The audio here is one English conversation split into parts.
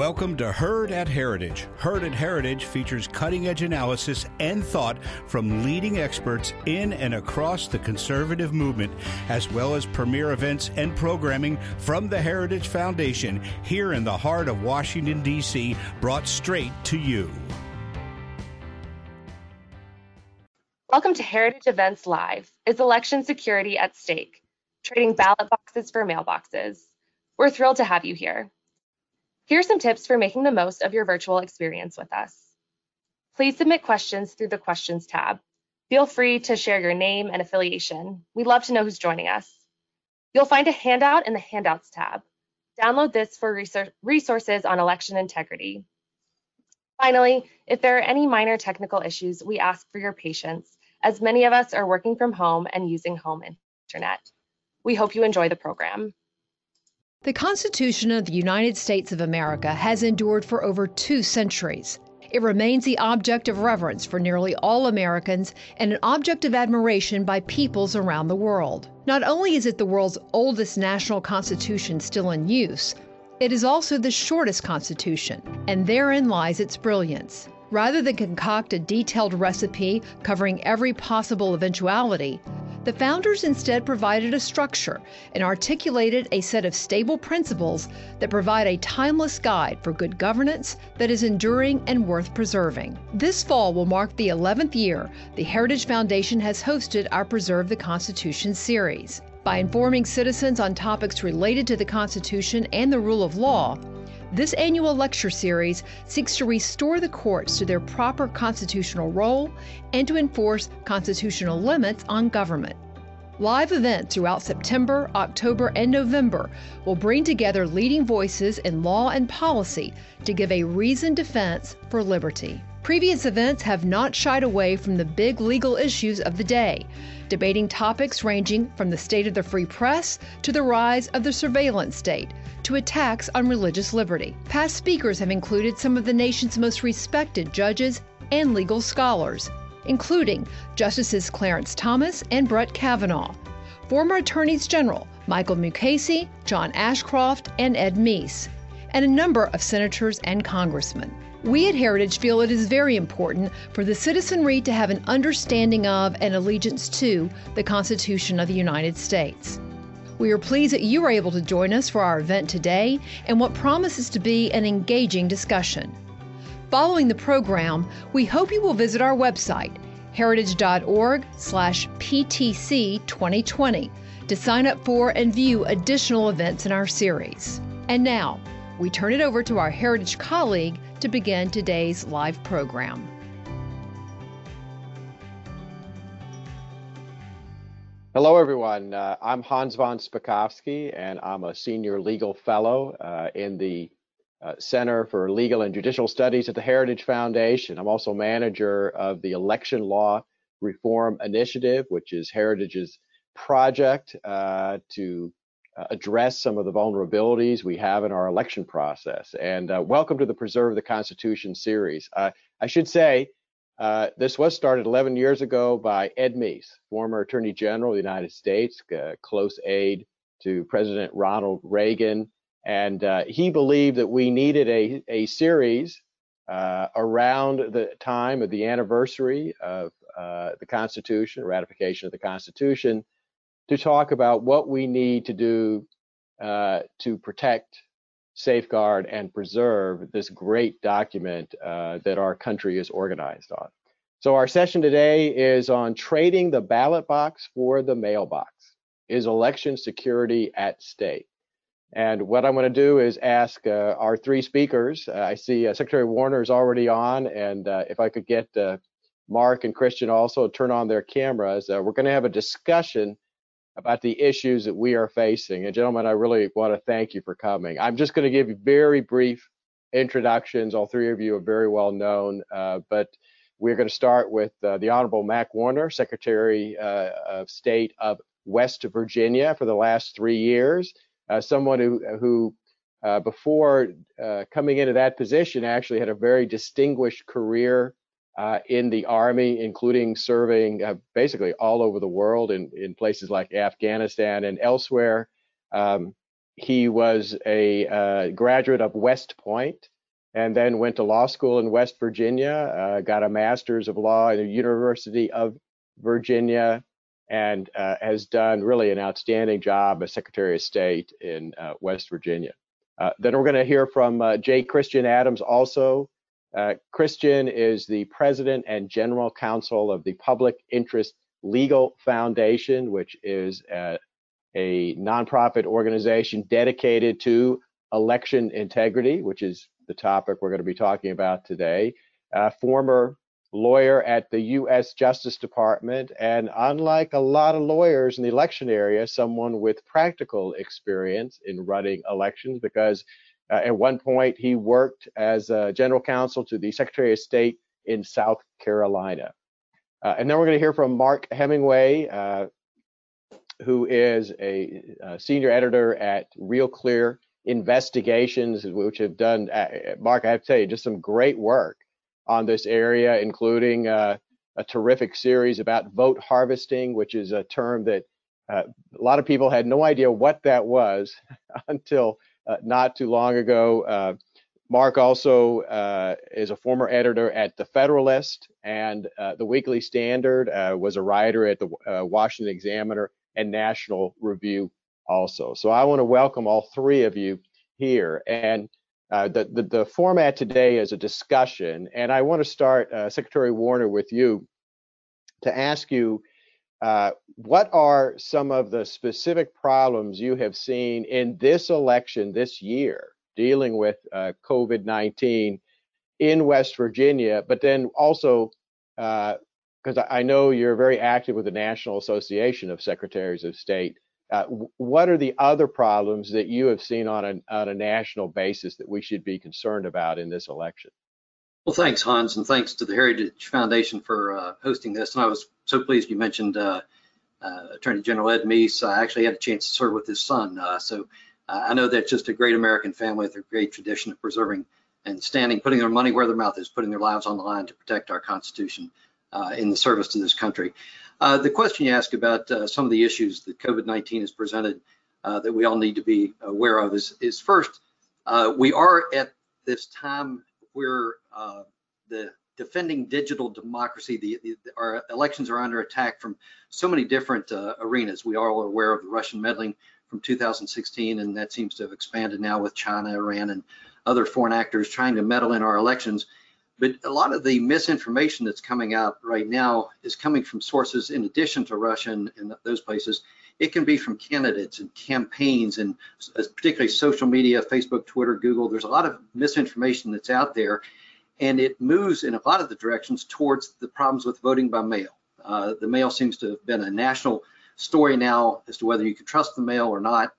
Welcome to Heard at Heritage. Heard at Heritage features cutting edge analysis and thought from leading experts in and across the conservative movement, as well as premier events and programming from the Heritage Foundation here in the heart of Washington, D.C., brought straight to you. Welcome to Heritage Events Live. Is election security at stake? Trading ballot boxes for mailboxes. We're thrilled to have you here. Here are some tips for making the most of your virtual experience with us. Please submit questions through the Questions tab. Feel free to share your name and affiliation. We'd love to know who's joining us. You'll find a handout in the Handouts tab. Download this for resources on election integrity. Finally, if there are any minor technical issues, we ask for your patience, as many of us are working from home and using home internet. We hope you enjoy the program. The Constitution of the United States of America has endured for over two centuries. It remains the object of reverence for nearly all Americans and an object of admiration by peoples around the world. Not only is it the world's oldest national constitution still in use, it is also the shortest constitution, and therein lies its brilliance. Rather than concoct a detailed recipe covering every possible eventuality, the founders instead provided a structure and articulated a set of stable principles that provide a timeless guide for good governance that is enduring and worth preserving. This fall will mark the 11th year the Heritage Foundation has hosted our Preserve the Constitution series. By informing citizens on topics related to the Constitution and the rule of law, this annual lecture series seeks to restore the courts to their proper constitutional role and to enforce constitutional limits on government. Live events throughout September, October, and November will bring together leading voices in law and policy to give a reasoned defense for liberty. Previous events have not shied away from the big legal issues of the day, debating topics ranging from the state of the free press to the rise of the surveillance state to attacks on religious liberty. Past speakers have included some of the nation's most respected judges and legal scholars, including Justices Clarence Thomas and Brett Kavanaugh, former Attorneys General Michael Mukasey, John Ashcroft, and Ed Meese, and a number of senators and congressmen. We at Heritage feel it is very important for the citizenry to have an understanding of and allegiance to the Constitution of the United States. We are pleased that you are able to join us for our event today and what promises to be an engaging discussion. Following the program, we hope you will visit our website, heritage.org/ptc2020 to sign up for and view additional events in our series. And now, we turn it over to our Heritage colleague to begin today's live program. Hello, everyone. Uh, I'm Hans von Spakovsky, and I'm a senior legal fellow uh, in the uh, Center for Legal and Judicial Studies at the Heritage Foundation. I'm also manager of the Election Law Reform Initiative, which is Heritage's project uh, to address some of the vulnerabilities we have in our election process. And uh, welcome to the Preserve the Constitution series. I should say, uh, this was started 11 years ago by Ed Meese, former Attorney General of the United States, uh, close aide to President Ronald Reagan. And uh, he believed that we needed a, a series uh, around the time of the anniversary of uh, the Constitution, ratification of the Constitution, to talk about what we need to do to protect safeguard and preserve this great document uh, that our country is organized on. So our session today is on trading the ballot box for the mailbox. Is election security at stake? And what I'm going to do is ask uh, our three speakers. Uh, I see uh, Secretary Warner is already on, and uh, if I could get uh, Mark and Christian also to turn on their cameras, we're going to have a discussion about the issues that we are facing. And gentlemen, I really want to thank you for coming. I'm just going to give you very brief introductions. All three of you are very well known, uh, but we're going to start with uh, the Honorable Mac Warner, Secretary uh, of State of West Virginia for the last three years. Uh, someone who, who uh, before uh, coming into that position, actually had a very distinguished career uh, in the Army, including serving uh, basically all over the world in, in places like Afghanistan and elsewhere. Um, he was a uh, graduate of West Point and then went to law school in West Virginia, uh, got a master's of law at the University of Virginia, and uh, has done really an outstanding job as Secretary of State in uh, West Virginia. Then we're going to hear from uh, J. Christian Adams also. Uh, Christian is the president and general counsel of the Public Interest Legal Foundation, which is a, a nonprofit organization dedicated to election integrity, which is the topic we're going to be talking about today. Former lawyer at the U.S. Justice Department, and unlike a lot of lawyers in the election area, someone with practical experience in running elections because at one point he worked as a general counsel to the Secretary of State in South Carolina. Uh, and then we're going to hear from Mark Hemingway, uh, who is a, a, senior editor at Real Clear Investigations, which have done, uh, Mark, I have to tell you, just some great work on this area, including uh, a terrific series about vote harvesting, which is a term that uh, a lot of people had no idea what that was until uh, not too long ago. Uh, Mark also uh, is a former editor at The Federalist and uh, The Weekly Standard, was a writer at the Washington Examiner and National Review also. So I want to welcome all three of you here. And uh, the, the, the, format today is a discussion, and I want to start, uh, Secretary Warner, with you to ask you uh, what are some of the specific problems you have seen in this election this year dealing with uh, COVID 19 in West Virginia, but then also because uh, I know you're very active with the National Association of Secretaries of State. Uh, what are the other problems that you have seen on a, on a national basis that we should be concerned about in this election? Well, thanks, Hans, and thanks to the Heritage Foundation for uh, hosting this. And I was so pleased you mentioned uh, uh Attorney General Ed Meese. I actually had a chance to serve with his son. Uh, so uh, I know that's just a great American family with a great tradition of preserving and standing, putting their money where their mouth is, putting their lives on the line to protect our Constitution in the service to this country. Uh, the question you ask about uh, some of the issues that COVID-19 has presented uh, that we all need to be aware of is, is first, uh, we are at this time where uh, the defending digital democracy, the, the, our elections are under attack from so many different arenas. We are all aware of the Russian meddling from 2016, and that seems to have expanded now with China, Iran, and other foreign actors trying to meddle in our elections. But a lot of the misinformation that's coming out right now is coming from sources in addition to Russia and, and those places. It can be from candidates and campaigns and uh, particularly social media, Facebook, Twitter, Google. There's a lot of misinformation that's out there and it moves in a lot of the directions towards the problems with voting by mail. Uh, the mail seems to have been a national story now as to whether you can trust the mail or not.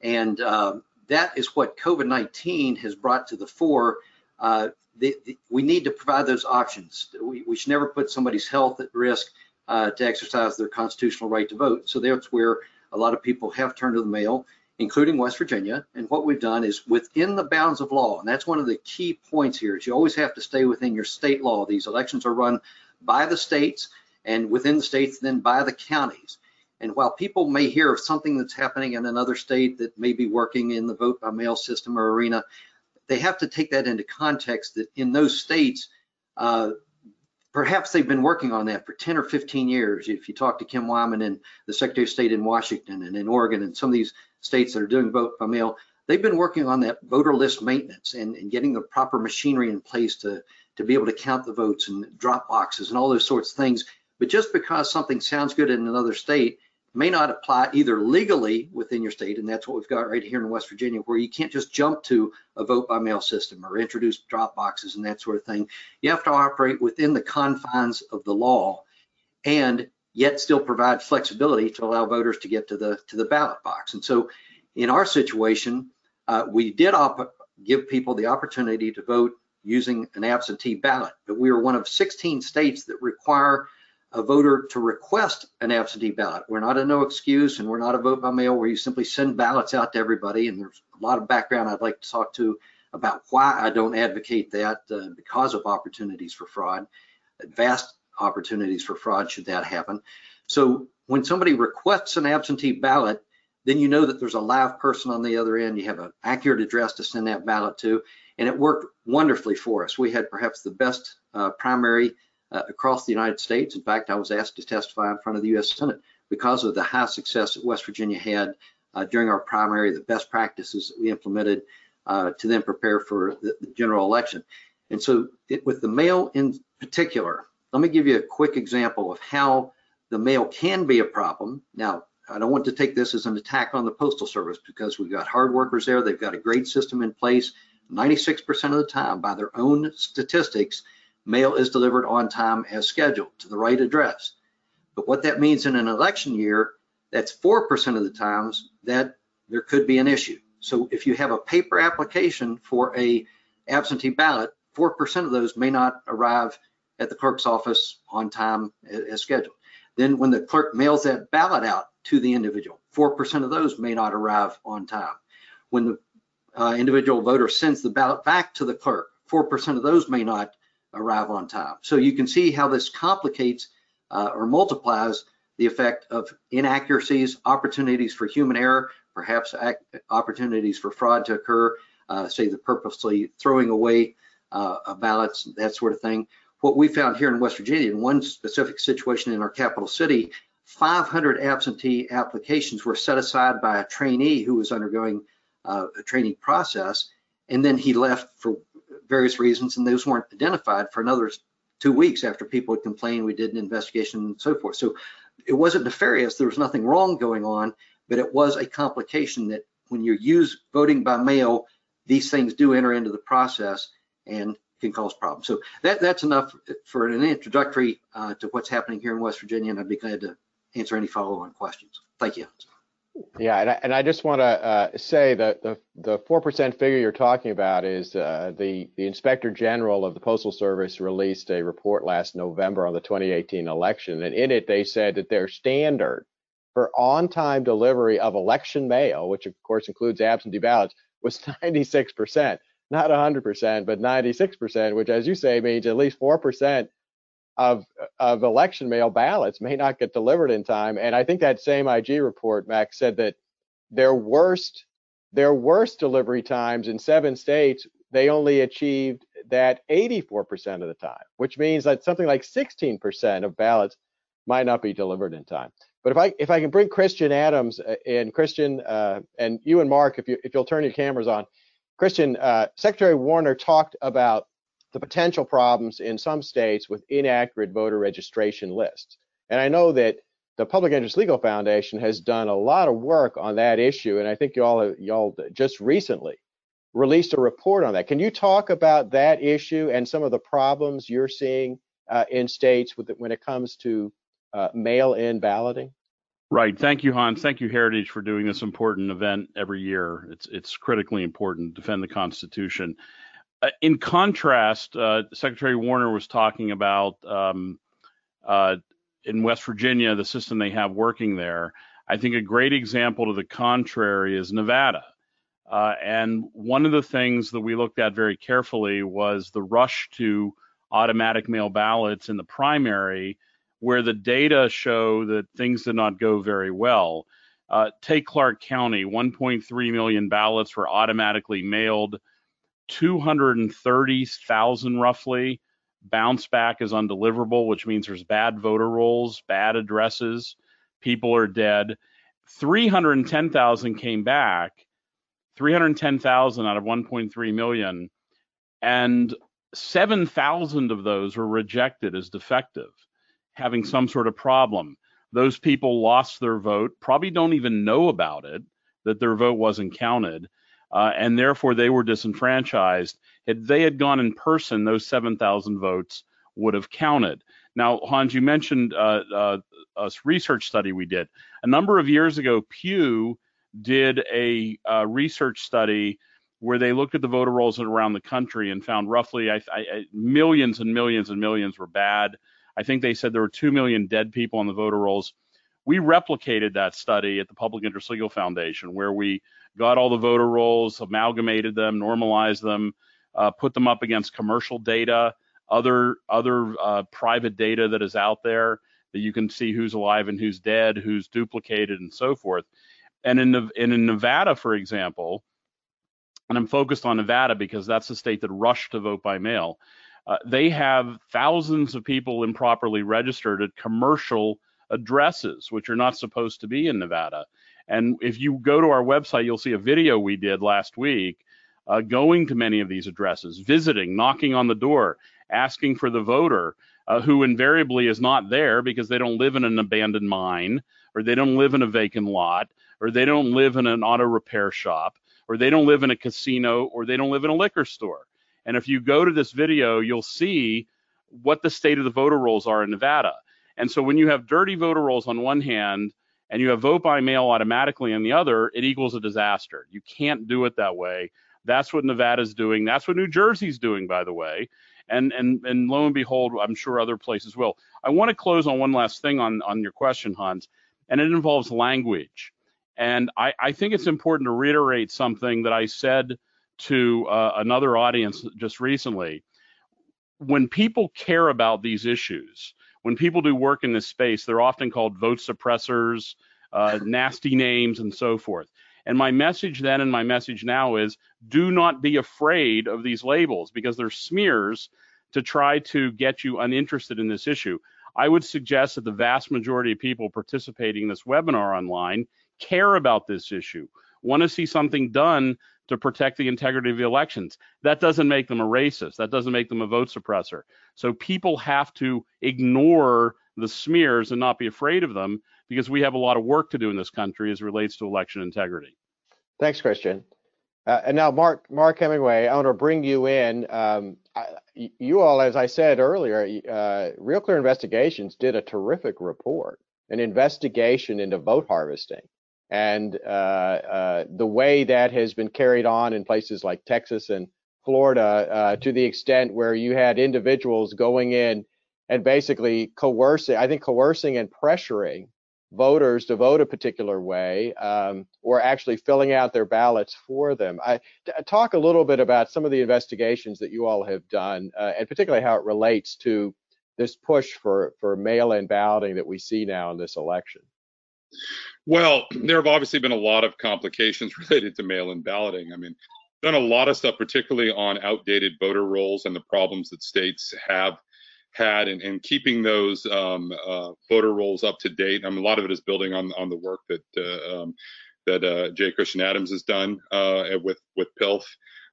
And uh, that is what COVID-19 has brought to the fore uh, the, the, we need to provide those options. We, we, should never put somebody's health at risk uh, to exercise their constitutional right to vote. So that's where a lot of people have turned to the mail, including West Virginia. And what we've done is within the bounds of law, and that's one of the key points here is you always have to stay within your state law. These elections are run by the states and within the states, then by the counties. And while people may hear of something that's happening in another state that may be working in the vote by mail system or arena, they have to take that into context that in those states, uh, perhaps they've been working on that for 10 or 15 years. If you talk to Kim Wyman and the Secretary of State in Washington and in Oregon and some of these states that are doing vote by mail, they've been working on that voter list maintenance and, and getting the proper machinery in place to, to be able to count the votes and drop boxes and all those sorts of things. But just because something sounds good in another state may not apply either legally within your state, and that's what we've got right here in West Virginia, where you can't just jump to a vote by mail system or introduce drop boxes and that sort of thing. You have to operate within the confines of the law and yet still provide flexibility to allow voters to get to the to the ballot box. And so in our situation, uh, we did give people the opportunity to vote using an absentee ballot, but we are one of 16 states that require a voter to request an absentee ballot. We're not a no excuse and we're not a vote by mail where you simply send ballots out to everybody. And there's a lot of background I'd like to talk to about why I don't advocate that uh, because of opportunities for fraud, vast opportunities for fraud should that happen. So when somebody requests an absentee ballot, then you know that there's a live person on the other end. You have an accurate address to send that ballot to, and it worked wonderfully for us. We had perhaps the best uh, primary uh, across the United States. In fact, I was asked to testify in front of the U.S. Senate because of the high success that West Virginia had uh, during our primary, the best practices that we implemented uh, to then prepare for the, the general election. And so it, with the mail in particular, let me give you a quick example of how the mail can be a problem. Now, I don't want to take this as an attack on the Postal Service because we've got hard workers there. They've got a great system in place. 96% of the time, by their own statistics, mail is delivered on time as scheduled to the right address. But what that means in an election year, that's 4% of the times that there could be an issue. So if you have a paper application for a absentee ballot, 4% of those may not arrive at the clerk's office on time as scheduled. Then when the clerk mails that ballot out to the individual, 4% of those may not arrive on time. When the uh, individual voter sends the ballot back to the clerk, 4% of those may not arrive on time. So you can see how this complicates uh, or multiplies the effect of inaccuracies, opportunities for human error, perhaps opportunities for fraud to occur, uh, say the purposely throwing away uh, ballots, that sort of thing. What we found here in West Virginia, in one specific situation in our capital city, 500 absentee applications were set aside by a trainee who was undergoing uh, a training process, and then he left for various reasons, and those weren't identified for another two weeks after people had complained. We did an investigation and so forth. So it wasn't nefarious. There was nothing wrong going on, but it was a complication that when you use voting by mail, these things do enter into the process and can cause problems. So that, that's enough for an introductory uh, to what's happening here in West Virginia, and I'd be glad to answer any follow-on questions. Thank you. Yeah, and I, and I just want to uh, say that the four percent figure you're talking about is uh, the the Inspector General of the Postal Service released a report last November on the 2018 election, and in it they said that their standard for on-time delivery of election mail, which of course includes absentee ballots, was 96 percent, not 100 percent, but 96 percent, which, as you say, means at least four percent of of election mail ballots may not get delivered in time. And I think that same IG report, Mac, said that their worst their worst delivery times in seven states, they only achieved that 84% of the time, which means that something like 16% of ballots might not be delivered in time. But if I if I can bring Christian Adams uh, in, Christian, uh, and you and Mark, if you if you'll turn your cameras on, Christian, uh, Secretary Warner talked about the potential problems in some states with inaccurate voter registration lists. And I know that the Public Interest Legal Foundation has done a lot of work on that issue, and I think y'all y'all just recently released a report on that. Can you talk about that issue and some of the problems you're seeing uh, in states with, when it comes to uh, mail-in balloting? Right. Thank you, Hans. Thank you, Heritage, for doing this important event every year. It's it's critically important to defend the Constitution. Uh, in contrast, uh, Secretary Warner was talking about um, uh, in West Virginia, the system they have working there. I think a great example to the contrary is Nevada. Uh, and one of the things that we looked at very carefully was the rush to automatic mail ballots in the primary, where the data show that things did not go very well. Uh, take Clark County, 1.3 million ballots were automatically mailed 230,000 roughly bounce back is undeliverable, which means there's bad voter rolls, bad addresses, people are dead. 310,000 came back, 310,000 out of 1.3 million, and 7,000 of those were rejected as defective, having some sort of problem. Those people lost their vote, probably don't even know about it, that their vote wasn't counted uh, and therefore they were disenfranchised. If they had gone in person, those 7,000 votes would have counted. Now, Hans, you mentioned uh, uh, a research study we did. A number of years ago, Pew did a uh, research study where they looked at the voter rolls around the country and found roughly I, I, millions and millions and millions were bad. I think they said there were 2 million dead people on the voter rolls. We replicated that study at the Public Interest Legal Foundation, where we got all the voter rolls, amalgamated them, normalized them, uh, put them up against commercial data, other other uh, private data that is out there that you can see who's alive and who's dead, who's duplicated, and so forth. And in, and in Nevada, for example, and I'm focused on Nevada because that's the state that rushed to vote by mail. Uh, they have thousands of people improperly registered at commercial addresses, which are not supposed to be in Nevada. And if you go to our website, you'll see a video we did last week uh, going to many of these addresses, visiting, knocking on the door, asking for the voter, uh, who invariably is not there because they don't live in an abandoned mine, or they don't live in a vacant lot, or they don't live in an auto repair shop, or they don't live in a casino, or they don't live in a liquor store. And if you go to this video, you'll see what the state of the voter rolls are in Nevada. And so when you have dirty voter rolls on one hand and you have vote by mail automatically on the other, it equals a disaster. You can't do it that way. That's what Nevada's doing. That's what New Jersey's doing, by the way. And and and lo and behold, I'm sure other places will. I want to close on one last thing on on your question, Hans, and it involves language. And I, I think it's important to reiterate something that I said to uh, another audience just recently. When people care about these issues, when people do work in this space, they're often called vote suppressors, uh, nasty names, and so forth. And my message then and my message now is do not be afraid of these labels because they're smears to try to get you uninterested in this issue. I would suggest that the vast majority of people participating in this webinar online care about this issue, want to see something done to protect the integrity of the elections. That doesn't make them a racist. That doesn't make them a vote suppressor. So people have to ignore the smears and not be afraid of them because we have a lot of work to do in this country as relates to election integrity. Thanks, Christian. Uh, and now, Mark, Mark Hemingway, I want to bring you in. Um, I, you all, as I said earlier, uh, Real Clear Investigations did a terrific report, an investigation into vote harvesting and uh, uh, the way that has been carried on in places like Texas and Florida uh, to the extent where you had individuals going in and basically coercing, I think coercing and pressuring voters to vote a particular way um, or actually filling out their ballots for them. I talk a little bit about some of the investigations that you all have done uh, and particularly how it relates to this push for, for mail-in balloting that we see now in this election. Well, there have obviously been a lot of complications related to mail-in balloting. I mean, done a lot of stuff, particularly on outdated voter rolls and the problems that states have had in, in keeping those um, uh, voter rolls up to date. I mean, a lot of it is building on on the work that uh, um, that uh, J. Christian Adams has done uh, with with PILF,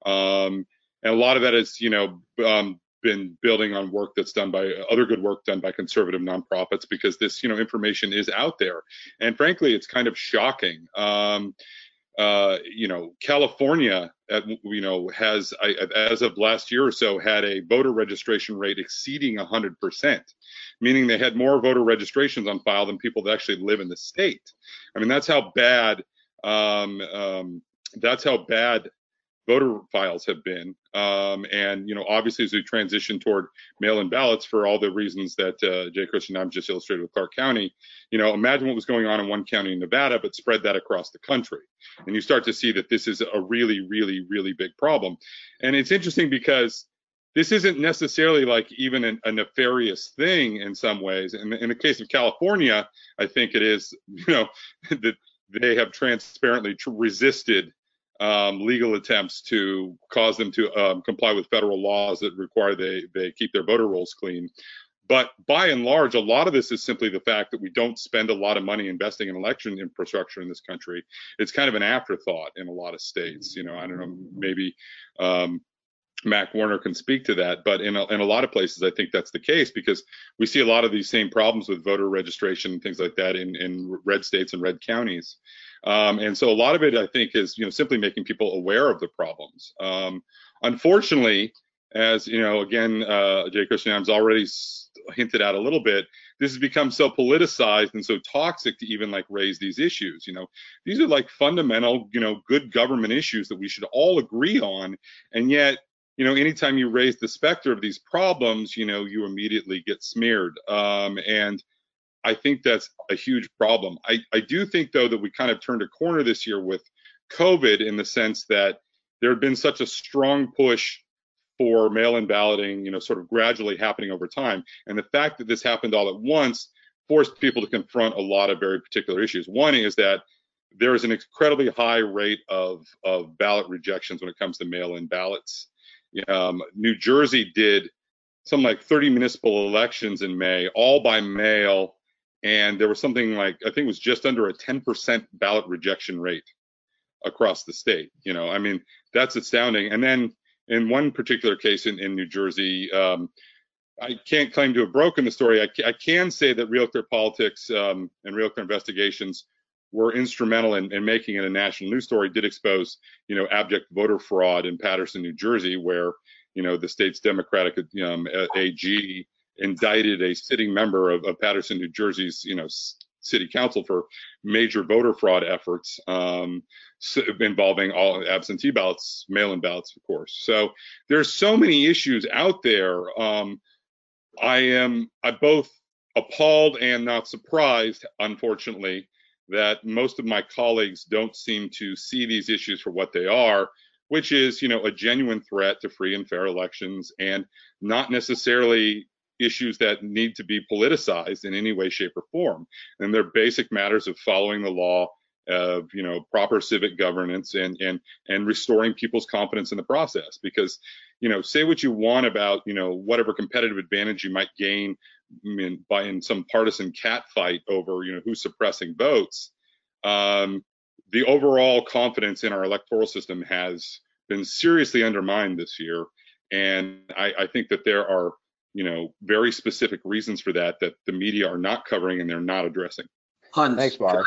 um, and a lot of that is you know um, been building on work that's done by other good work done by conservative nonprofits because this you know information is out there. And frankly it's kind of shocking. Um, uh, you know california at, you know has as of last year or so had a voter registration rate exceeding 100% meaning they had more voter registrations on file than people that actually live in the state. I mean that's how bad um, um, that's how bad voter files have been. Um, and, you know, obviously as we transition toward mail-in ballots for all the reasons that uh, J. Christian just illustrated with Clark County, you know, imagine what was going on in one county in Nevada, but spread that across the country. And you start to see that this is a really, really, really big problem. And it's interesting because this isn't necessarily like even an, a nefarious thing in some ways. And in the case of California, I think it is, you know, that they have transparently resisted um, legal attempts to cause them to um, comply with federal laws that require they they keep their voter rolls clean. But by and large, a lot of this is simply the fact that we don't spend a lot of money investing in election infrastructure in this country. It's kind of an afterthought in a lot of states. You know, I don't know, maybe um, Mac Warner can speak to that, but in a, in a lot of places, I think that's the case because we see a lot of these same problems with voter registration and things like that in, in red states and red counties. Um, and so a lot of it, I think, is you know simply making people aware of the problems. Um, unfortunately, as you know, again, uh, J. Christian Adams already hinted at a little bit, this has become so politicized and so toxic to even like raise these issues. You know, these are like fundamental, you know, good government issues that we should all agree on, and yet you know, anytime you raise the specter of these problems, you know, you immediately get smeared. Um, and I think that's a huge problem. I, I do think, though, that we kind of turned a corner this year with COVID in the sense that there had been such a strong push for mail-in balloting, you know, sort of gradually happening over time. And the fact that this happened all at once forced people to confront a lot of very particular issues. One is that there is an incredibly high rate of, of ballot rejections when it comes to mail-in ballots. Um, New Jersey did something like 30 municipal elections in May, all by mail, and there was something like I think it was just under a 10% ballot rejection rate across the state. You know, I mean that's astounding. And then in one particular case in, in New Jersey, um, I can't claim to have broken the story. I, I can say that Real Clear Politics um, and Real Clear Investigations were instrumental in, in, making it a national news story. Did expose, you know, abject voter fraud in Paterson, New Jersey, where you know the state's Democratic um, AG indicted a sitting member of, of, Paterson, New Jersey's, you know, city council for major voter fraud efforts um, involving all absentee ballots, mail-in ballots, of course. So there's so many issues out there. Um, I am I both appalled and not surprised, unfortunately, that most of my colleagues don't seem to see these issues for what they are, which is, you know, a genuine threat to free and fair elections and not necessarily issues that need to be politicized in any way, shape, or form. And they're basic matters of following the law, of you know proper civic governance, and and and restoring people's confidence in the process. Because you know, say what you want about you know whatever competitive advantage you might gain in, by in some partisan cat fight over you know who's suppressing votes. Um, the overall confidence in our electoral system has been seriously undermined this year, and I, I think that there are you know, very specific reasons for that that the media are not covering and they're not addressing. Hans, Thanks, Mark.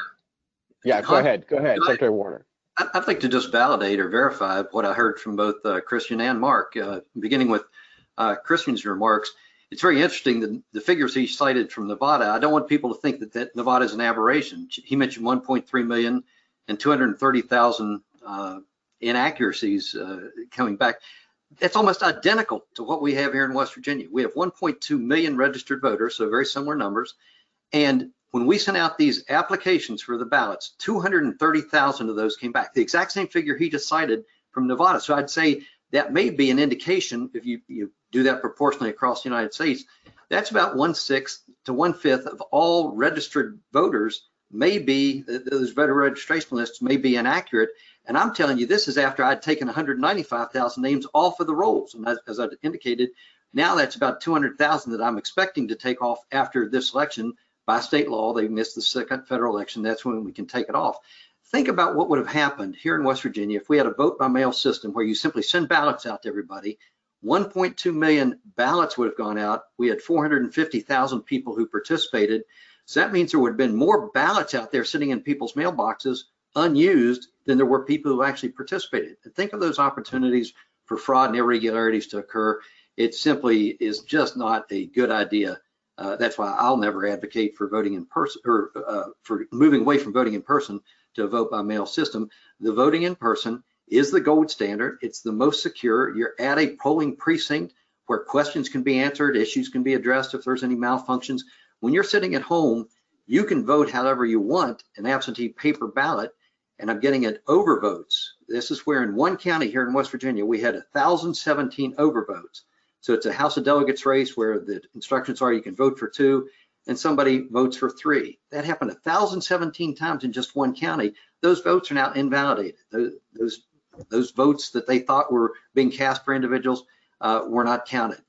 Yeah, go ahead. Go ahead, Secretary Warner. I'd like to just validate or verify what I heard from both uh, Christian and Mark, uh, beginning with uh, Christian's remarks. It's very interesting the, the figures he cited from Nevada. I don't want people to think that, that Nevada is an aberration. He mentioned 1.3 million and 230,000 uh, inaccuracies uh, coming back that's almost identical to what we have here in West Virginia. We have 1.2 million registered voters, so very similar numbers. And when we sent out these applications for the ballots, 230,000 of those came back. The exact same figure he just cited from Nevada. So I'd say that may be an indication, if you, you do that proportionally across the United States, that's about one sixth to one fifth of all registered voters may be, those voter registration lists may be inaccurate. And I'm telling you, this is after I'd taken 195,000 names off of the rolls. And as, as I indicated, now that's about 200,000 that I'm expecting to take off after this election. By state law, they missed the second federal election. That's when we can take it off. Think about what would have happened here in West Virginia if we had a vote by mail system where you simply send ballots out to everybody. 1.2 million ballots would have gone out. We had 450,000 people who participated. So that means there would have been more ballots out there sitting in people's mailboxes unused than there were people who actually participated. And think of those opportunities for fraud and irregularities to occur. It simply is just not a good idea. Uh, that's why I'll never advocate for voting in person or uh, for moving away from voting in person to a vote by mail system. The voting in person is the gold standard. It's the most secure. You're at a polling precinct where questions can be answered, issues can be addressed if there's any malfunctions. When you're sitting at home, you can vote however you want an absentee paper ballot and I'm getting it overvotes. This is where in one county here in West Virginia, we had 1,017 overvotes. So it's a House of Delegates race where the instructions are you can vote for two and somebody votes for three. That happened 1,017 times in just one county. Those votes are now invalidated. Those, those, those votes that they thought were being cast for individuals uh, were not counted.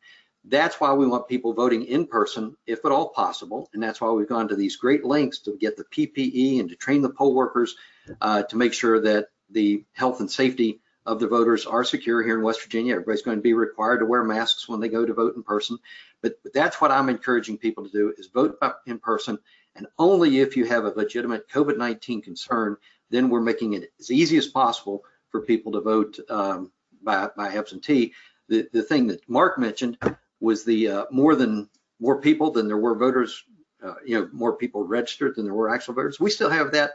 That's why we want people voting in person, if at all possible. And that's why we've gone to these great lengths to get the PPE and to train the poll workers uh, to make sure that the health and safety of the voters are secure here in West Virginia. Everybody's going to be required to wear masks when they go to vote in person. But, but that's what I'm encouraging people to do is vote in person. And only if you have a legitimate COVID-19 concern, then we're making it as easy as possible for people to vote um, by, by absentee. The, the thing that Mark mentioned was the uh, more than more people than there were voters, uh, you know, more people registered than there were actual voters. We still have that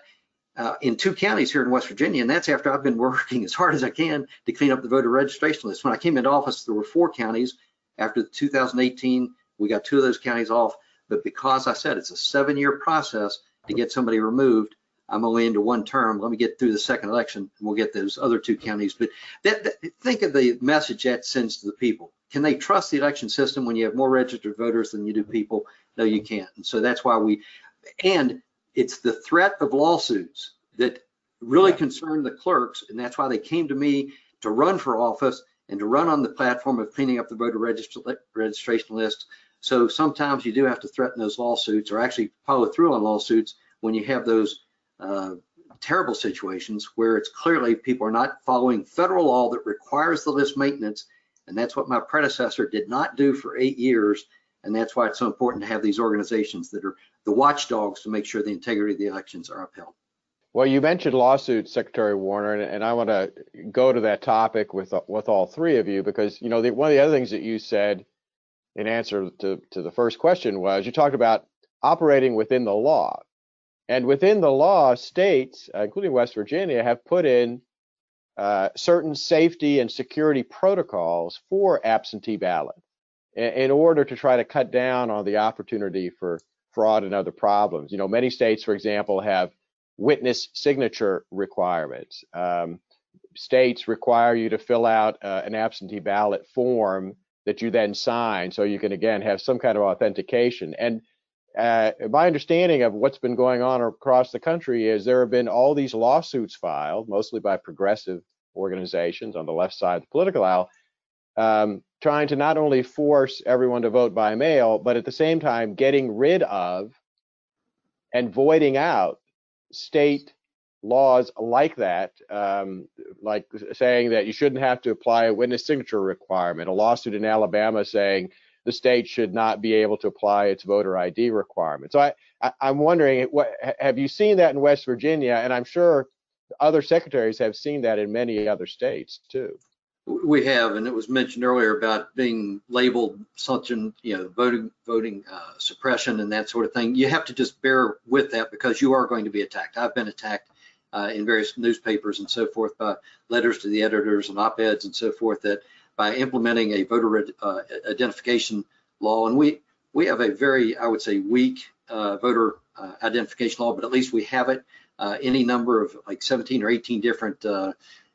uh, in two counties here in West Virginia, and that's after I've been working as hard as I can to clean up the voter registration list. When I came into office, there were four counties. After 2018, we got two of those counties off, but because I said it's a seven-year process to get somebody removed, I'm only into one term. Let me get through the second election, and we'll get those other two counties. But that, that, think of the message that sends to the people. Can they trust the election system when you have more registered voters than you do people? No, you can't. And so that's why we, and it's the threat of lawsuits that really concern the clerks, and that's why they came to me to run for office and to run on the platform of cleaning up the voter registration list. So sometimes you do have to threaten those lawsuits or actually follow through on lawsuits when you have those uh, terrible situations where it's clearly people are not following federal law that requires the list maintenance. And that's what my predecessor did not do for eight years. And that's why it's so important to have these organizations that are the watchdogs to make sure the integrity of the elections are upheld. Well, you mentioned lawsuits, Secretary Warner, and, and I want to go to that topic with with all three of you because you know the, one of the other things that you said in answer to, to the first question was you talked about operating within the law, and within the law, states, uh, including West Virginia, have put in uh, certain safety and security protocols for absentee ballots in, order to try to cut down on the opportunity for fraud and other problems. You know, many states, for example, have witness signature requirements. Um, states require you to fill out uh, an absentee ballot form that you then sign so you can again have some kind of authentication. And uh, my understanding of what's been going on across the country is there have been all these lawsuits filed, mostly by progressive organizations on the left side of the political aisle, um, trying to not only force everyone to vote by mail, but at the same time getting rid of and voiding out state laws like that, um, like saying that you shouldn't have to apply a witness signature requirement, a lawsuit in Alabama saying the state should not be able to apply its voter ID requirement. So I, I, am wondering, what, have you seen that in West Virginia? And I'm sure other secretaries have seen that in many other states too. We have, and it was mentioned earlier about being labeled such an, you know, voting voting uh, suppression and that sort of thing. You have to just bear with that because you are going to be attacked. I've been attacked uh, in various newspapers and so forth by letters to the editors and op-eds and so forth that by implementing a voter uh, identification law, and we we have a very, I would say, weak uh, voter uh, identification law, but at least we have it. Uh, any number of like 17 or 18 different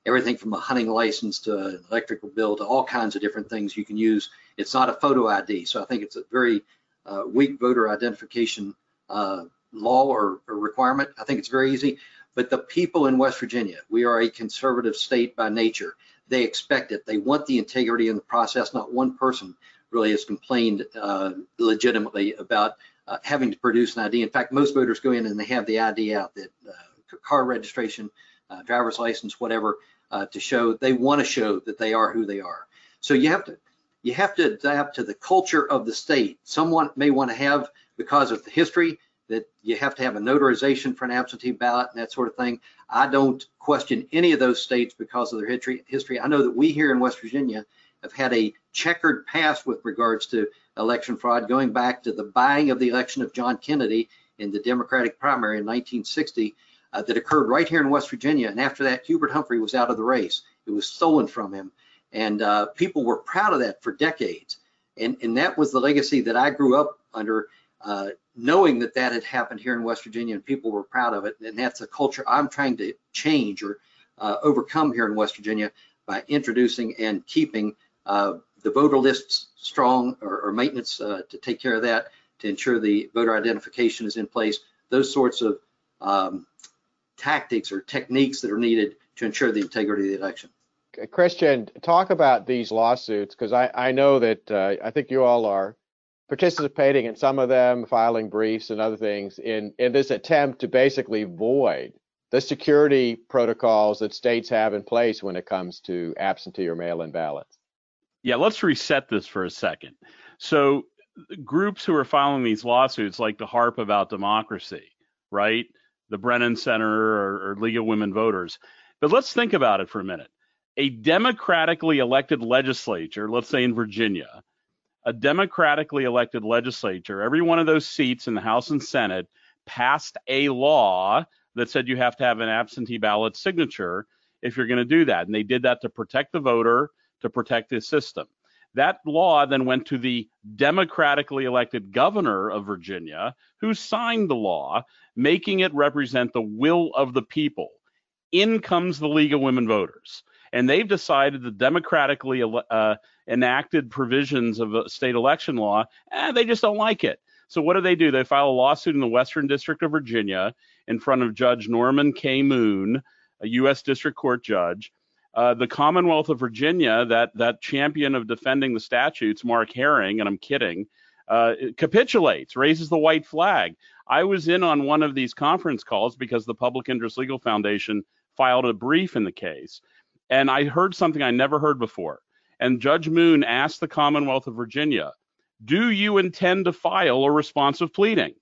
everything from a hunting license to an electrical bill to all kinds of different things you can use. It's not a photo ID, so I think it's a very uh, weak voter identification uh, law or, or, requirement. I think it's very easy. But the people in West Virginia, we are a conservative state by nature. They expect it. They want the integrity in the process. Not one person really has complained uh, legitimately about uh, having to produce an ID. In fact, most voters go in and they have the ID out, that uh, car registration, uh, driver's license, whatever, uh, to show they want to show that they are who they are. So you have to you have to adapt to the culture of the state. Someone may want to have because of the history that you have to have a notarization for an absentee ballot and that sort of thing. I don't question any of those states because of their history. History. I know that we here in West Virginia have had a checkered past with regards to election fraud, going back to the buying of the election of John Kennedy in the Democratic primary in 1960 uh, that occurred right here in West Virginia. And after that, Hubert Humphrey was out of the race. It was stolen from him. And uh, people were proud of that for decades. And, and that was the legacy that I grew up under, uh, knowing that that had happened here in West Virginia and people were proud of it. And that's a culture I'm trying to change or uh, overcome here in West Virginia by introducing and keeping uh, the voter lists strong or, or maintenance uh, to take care of that, to ensure the voter identification is in place. Those sorts of um, tactics or techniques that are needed to ensure the integrity of the election. Christian, talk about these lawsuits because I, I know that uh, I think you all are participating in some of them, filing briefs and other things in, in this attempt to basically void the security protocols that states have in place when it comes to absentee or mail in ballots. Yeah, let's reset this for a second. So, groups who are filing these lawsuits like to harp about democracy, right? The Brennan Center or, or League of Women Voters. But let's think about it for a minute. A democratically elected legislature, let's say in Virginia, a democratically elected legislature, every one of those seats in the House and Senate passed a law that said you have to have an absentee ballot signature if you're going to do that. And they did that to protect the voter, to protect the system. That law then went to the democratically elected governor of Virginia, who signed the law, making it represent the will of the people. In comes the League of Women Voters. And they've decided the democratically uh, enacted provisions of a state election law, eh, they just don't like it. So what do they do? They file a lawsuit in the Western District of Virginia in front of Judge Norman K. Moon a U.S. District Court judge. Uh, the Commonwealth of Virginia, that that champion of defending the statutes, Mark Herring, and I'm kidding, uh, capitulates, raises the white flag. I was in on one of these conference calls because the Public Interest Legal Foundation filed a brief in the case, and I heard something I never heard before. And Judge Moon asked the Commonwealth of Virginia, "Do you intend to file a responsive pleading?"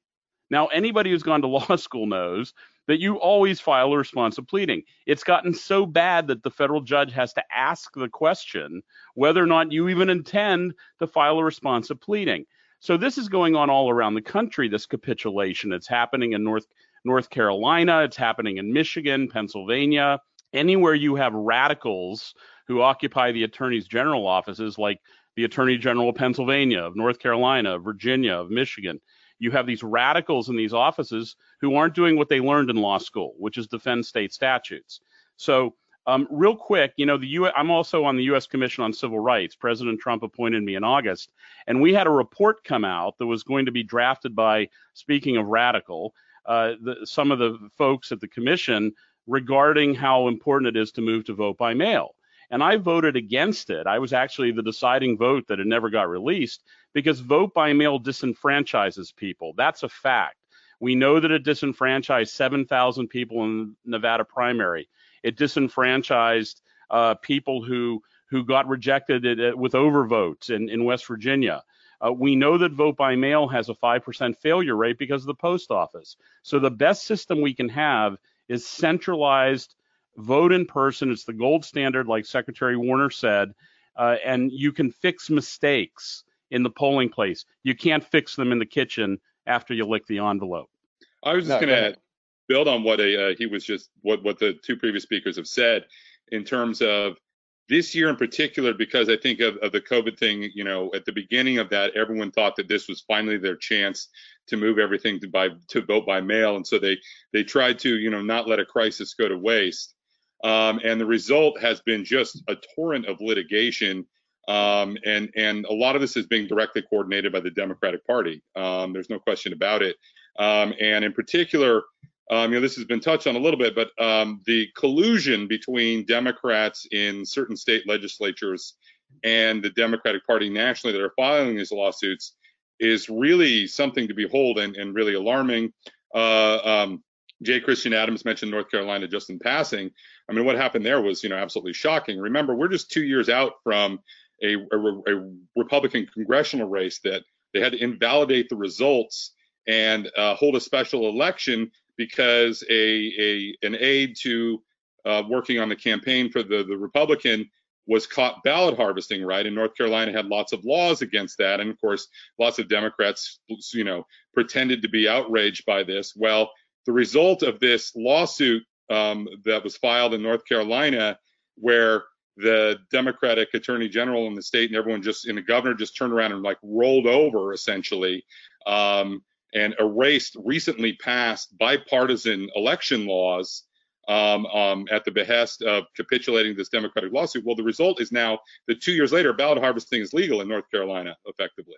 Now, anybody who's gone to law school knows that you always file a responsive pleading. It's gotten so bad that the federal judge has to ask the question whether or not you even intend to file a responsive pleading. So this is going on all around the country, this capitulation. It's happening in North North Carolina, it's happening in Michigan, Pennsylvania, anywhere you have radicals who occupy the attorneys general offices like the Attorney General of Pennsylvania, of North Carolina, of Virginia, of Michigan you have these radicals in these offices who aren't doing what they learned in law school, which is defend state statutes. So, um, real quick, you know, the U. I'm also on the U.S. Commission on Civil Rights. President Trump appointed me in August, and we had a report come out that was going to be drafted by, speaking of radical, uh, the, some of the folks at the commission regarding how important it is to move to vote by mail. And I voted against it. I was actually the deciding vote that it never got released because vote by mail disenfranchises people. That's a fact. We know that it disenfranchised 7,000 people in Nevada primary. It disenfranchised uh, people who who got rejected with overvotes in, in West Virginia. Uh, we know that vote by mail has a 5% failure rate because of the post office. So the best system we can have is centralized vote in person. It's the gold standard, like Secretary Warner said, uh, and you can fix mistakes in the polling place. You can't fix them in the kitchen after you lick the envelope. I was just no, going to build on what a, uh, he was just what what the two previous speakers have said in terms of this year in particular, because I think of, of the COVID thing, you know, at the beginning of that, everyone thought that this was finally their chance to move everything to by to vote by mail, and so they they tried to, you know, not let a crisis go to waste. Um, and the result has been just a torrent of litigation. Um, and, and a lot of this is being directly coordinated by the Democratic Party. Um, there's no question about it. Um, and in particular, um, you know, this has been touched on a little bit, but um, the collusion between Democrats in certain state legislatures and the Democratic Party nationally that are filing these lawsuits is really something to behold and, and really alarming. Uh, um, J. Christian Adams mentioned North Carolina just in passing. I mean, what happened there was, you know, absolutely shocking. Remember, we're just two years out from a, a, a Republican congressional race that they had to invalidate the results and uh, hold a special election because a, a an aide to uh, working on the campaign for the, the Republican was caught ballot harvesting, right? And North Carolina had lots of laws against that. And of course, lots of Democrats, you know, pretended to be outraged by this. Well, the result of this lawsuit um, that was filed in North Carolina, where the Democratic Attorney General in the state and everyone just and the governor just turned around and like rolled over essentially um, and erased recently passed bipartisan election laws um, um, at the behest of capitulating this Democratic lawsuit. Well, the result is now that two years later, ballot harvesting is legal in North Carolina effectively.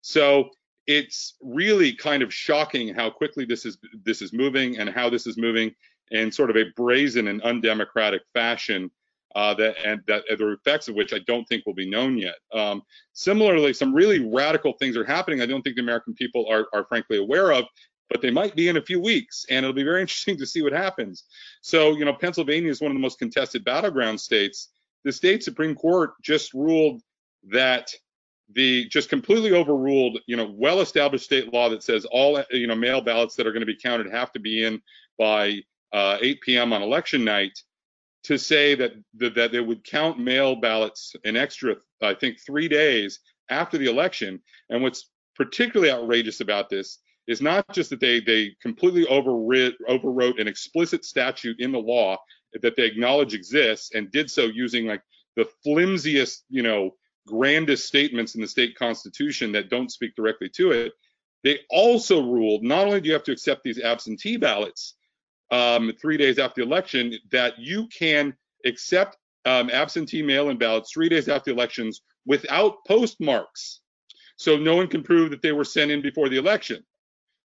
So it's really kind of shocking how quickly this is this is moving and how this is moving in sort of a brazen and undemocratic fashion uh, that and that the effects of which I don't think will be known yet. Um, similarly, some really radical things are happening. I don't think the American people are, are frankly aware of, but they might be in a few weeks, and it'll be very interesting to see what happens. So, you know, Pennsylvania is one of the most contested battleground states. The state Supreme Court just ruled that the just completely overruled, you know, well-established state law that says all, you know, mail ballots that are going to be counted have to be in by uh, 8 p.m. on election night to say that, that that they would count mail ballots an extra, I think, three days after the election. And what's particularly outrageous about this is not just that they they completely overwrit, overwrote an explicit statute in the law that they acknowledge exists and did so using like the flimsiest, you know, grandest statements in the state constitution that don't speak directly to it. They also ruled not only do you have to accept these absentee ballots, um, three days after the election that you can accept um, absentee mail-in ballots three days after elections without postmarks. So no one can prove that they were sent in before the election.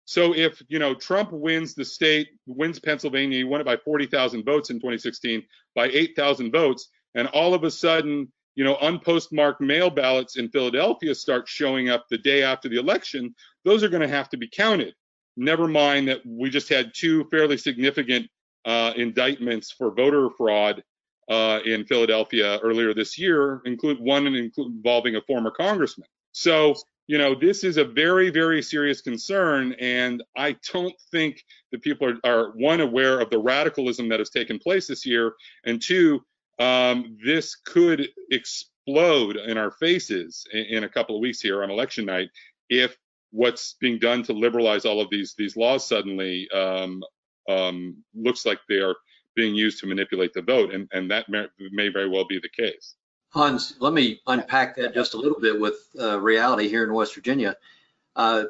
So if you know Trump wins the state, wins Pennsylvania, he won it by 40,000 votes in 2016, by 8,000 votes, and all of a sudden, you know, unpostmarked mail ballots in Philadelphia start showing up the day after the election, those are going to have to be counted. Never mind that we just had two fairly significant uh, indictments for voter fraud uh, in Philadelphia earlier this year, include one involving a former congressman. So you know, this is a very, very serious concern. And I don't think that people are, are one, aware of the radicalism that has taken place this year, and two, um, this could explode in our faces in, in, a couple of weeks here on election night if what's being done to liberalize all of these these laws suddenly um, um, looks like they are being used to manipulate the vote, and, and that may, very well be the case. Hans, let me unpack that just a little bit with uh, reality here in West Virginia. Uh,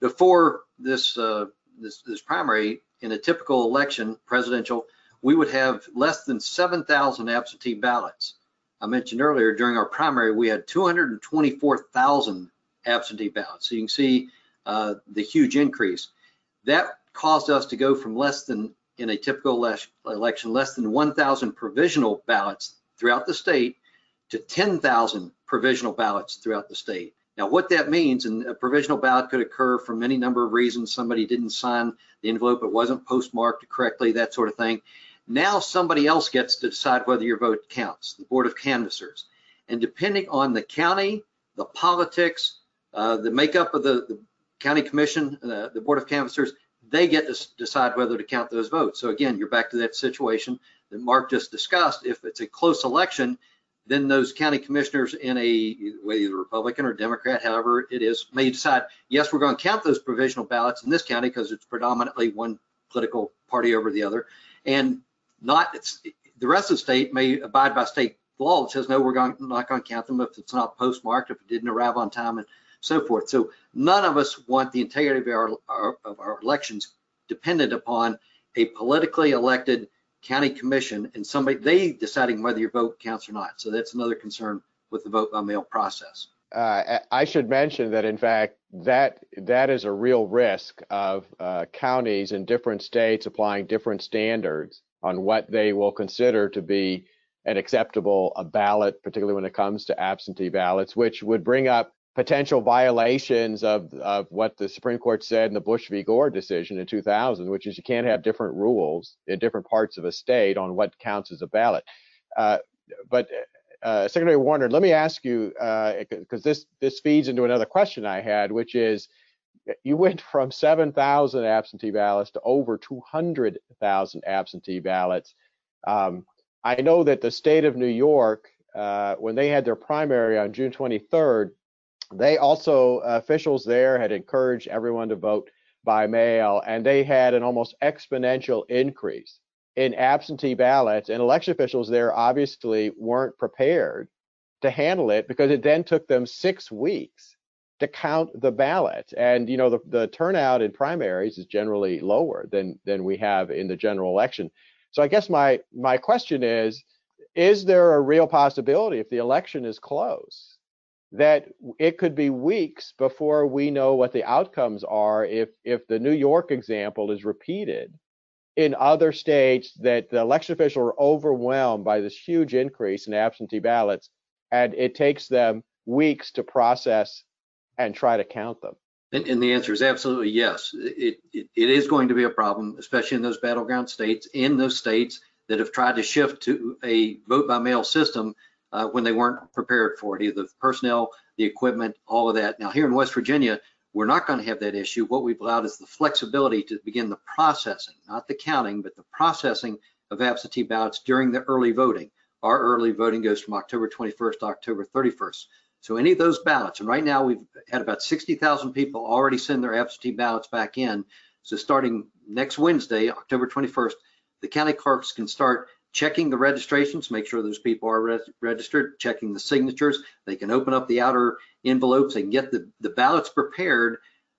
before this, uh, this, this primary, in a typical election, presidential, we would have less than 7,000 absentee ballots. I mentioned earlier during our primary, we had 224,000 absentee ballots. So you can see uh, the huge increase. That caused us to go from less than, in a typical election, less than 1,000 provisional ballots throughout the state to 10,000 provisional ballots throughout the state. Now, what that means, and a provisional ballot could occur for any number of reasons. Somebody didn't sign the envelope, it wasn't postmarked correctly, that sort of thing. Now somebody else gets to decide whether your vote counts, the Board of Canvassers. And depending on the county, the politics, uh, the makeup of the, the county commission, uh, the Board of Canvassers, they get to decide whether to count those votes. So again, you're back to that situation that Mark just discussed. If it's a close election, then those county commissioners in a whether Republican or Democrat, however it is, may decide, yes, we're going to count those provisional ballots in this county because it's predominantly one political party over the other, and not the rest of the state may abide by state law that says no, we're going, not going to count them if it's not postmarked, if it didn't arrive on time, and so forth. So none of us want the integrity of our, our of our elections dependent upon a politically elected county commission and somebody, they deciding whether your vote counts or not. So that's another concern with the vote by mail process. Uh, I should mention that in fact that that is a real risk of uh, counties in different states applying different standards on what they will consider to be an acceptable ballot, particularly when it comes to absentee ballots, which would bring up potential violations of, of what the Supreme Court said in the Bush v. Gore decision in 2000, which is you can't have different rules in different parts of a state on what counts as a ballot. Uh, but uh, Secretary Warner, let me ask you, because uh, this this feeds into another question I had, which is, you went from 7,000 absentee ballots to over 200,000 absentee ballots. Um, I know that the state of New York, uh, when they had their primary on June 23rd, they also officials there had encouraged everyone to vote by mail, and they had an almost exponential increase in absentee ballots. And election officials there obviously weren't prepared to handle it because it then took them six weeks to count the ballot. And you know the, the turnout in primaries is generally lower than than we have in the general election. So I guess my my question is, is there a real possibility if the election is close that it could be weeks before we know what the outcomes are if if the New York example is repeated in other states that the election officials are overwhelmed by this huge increase in absentee ballots and it takes them weeks to process and try to count them. And, and the answer is absolutely yes. It, it, it is going to be a problem, especially in those battleground states, in those states that have tried to shift to a vote by mail system uh, when they weren't prepared for it, either the personnel, the equipment, all of that. Now here in West Virginia, we're not going to have that issue. What we've allowed is the flexibility to begin the processing, not the counting, but the processing of absentee ballots during the early voting. Our early voting goes from October 21st to October 31st. So any of those ballots, and right now we've had about 60,000 people already send their absentee ballots back in. So starting next Wednesday, October 21st, the county clerks can start checking the registrations, make sure those people are re registered, checking the signatures. They can open up the outer envelopes and get the, the ballots prepared,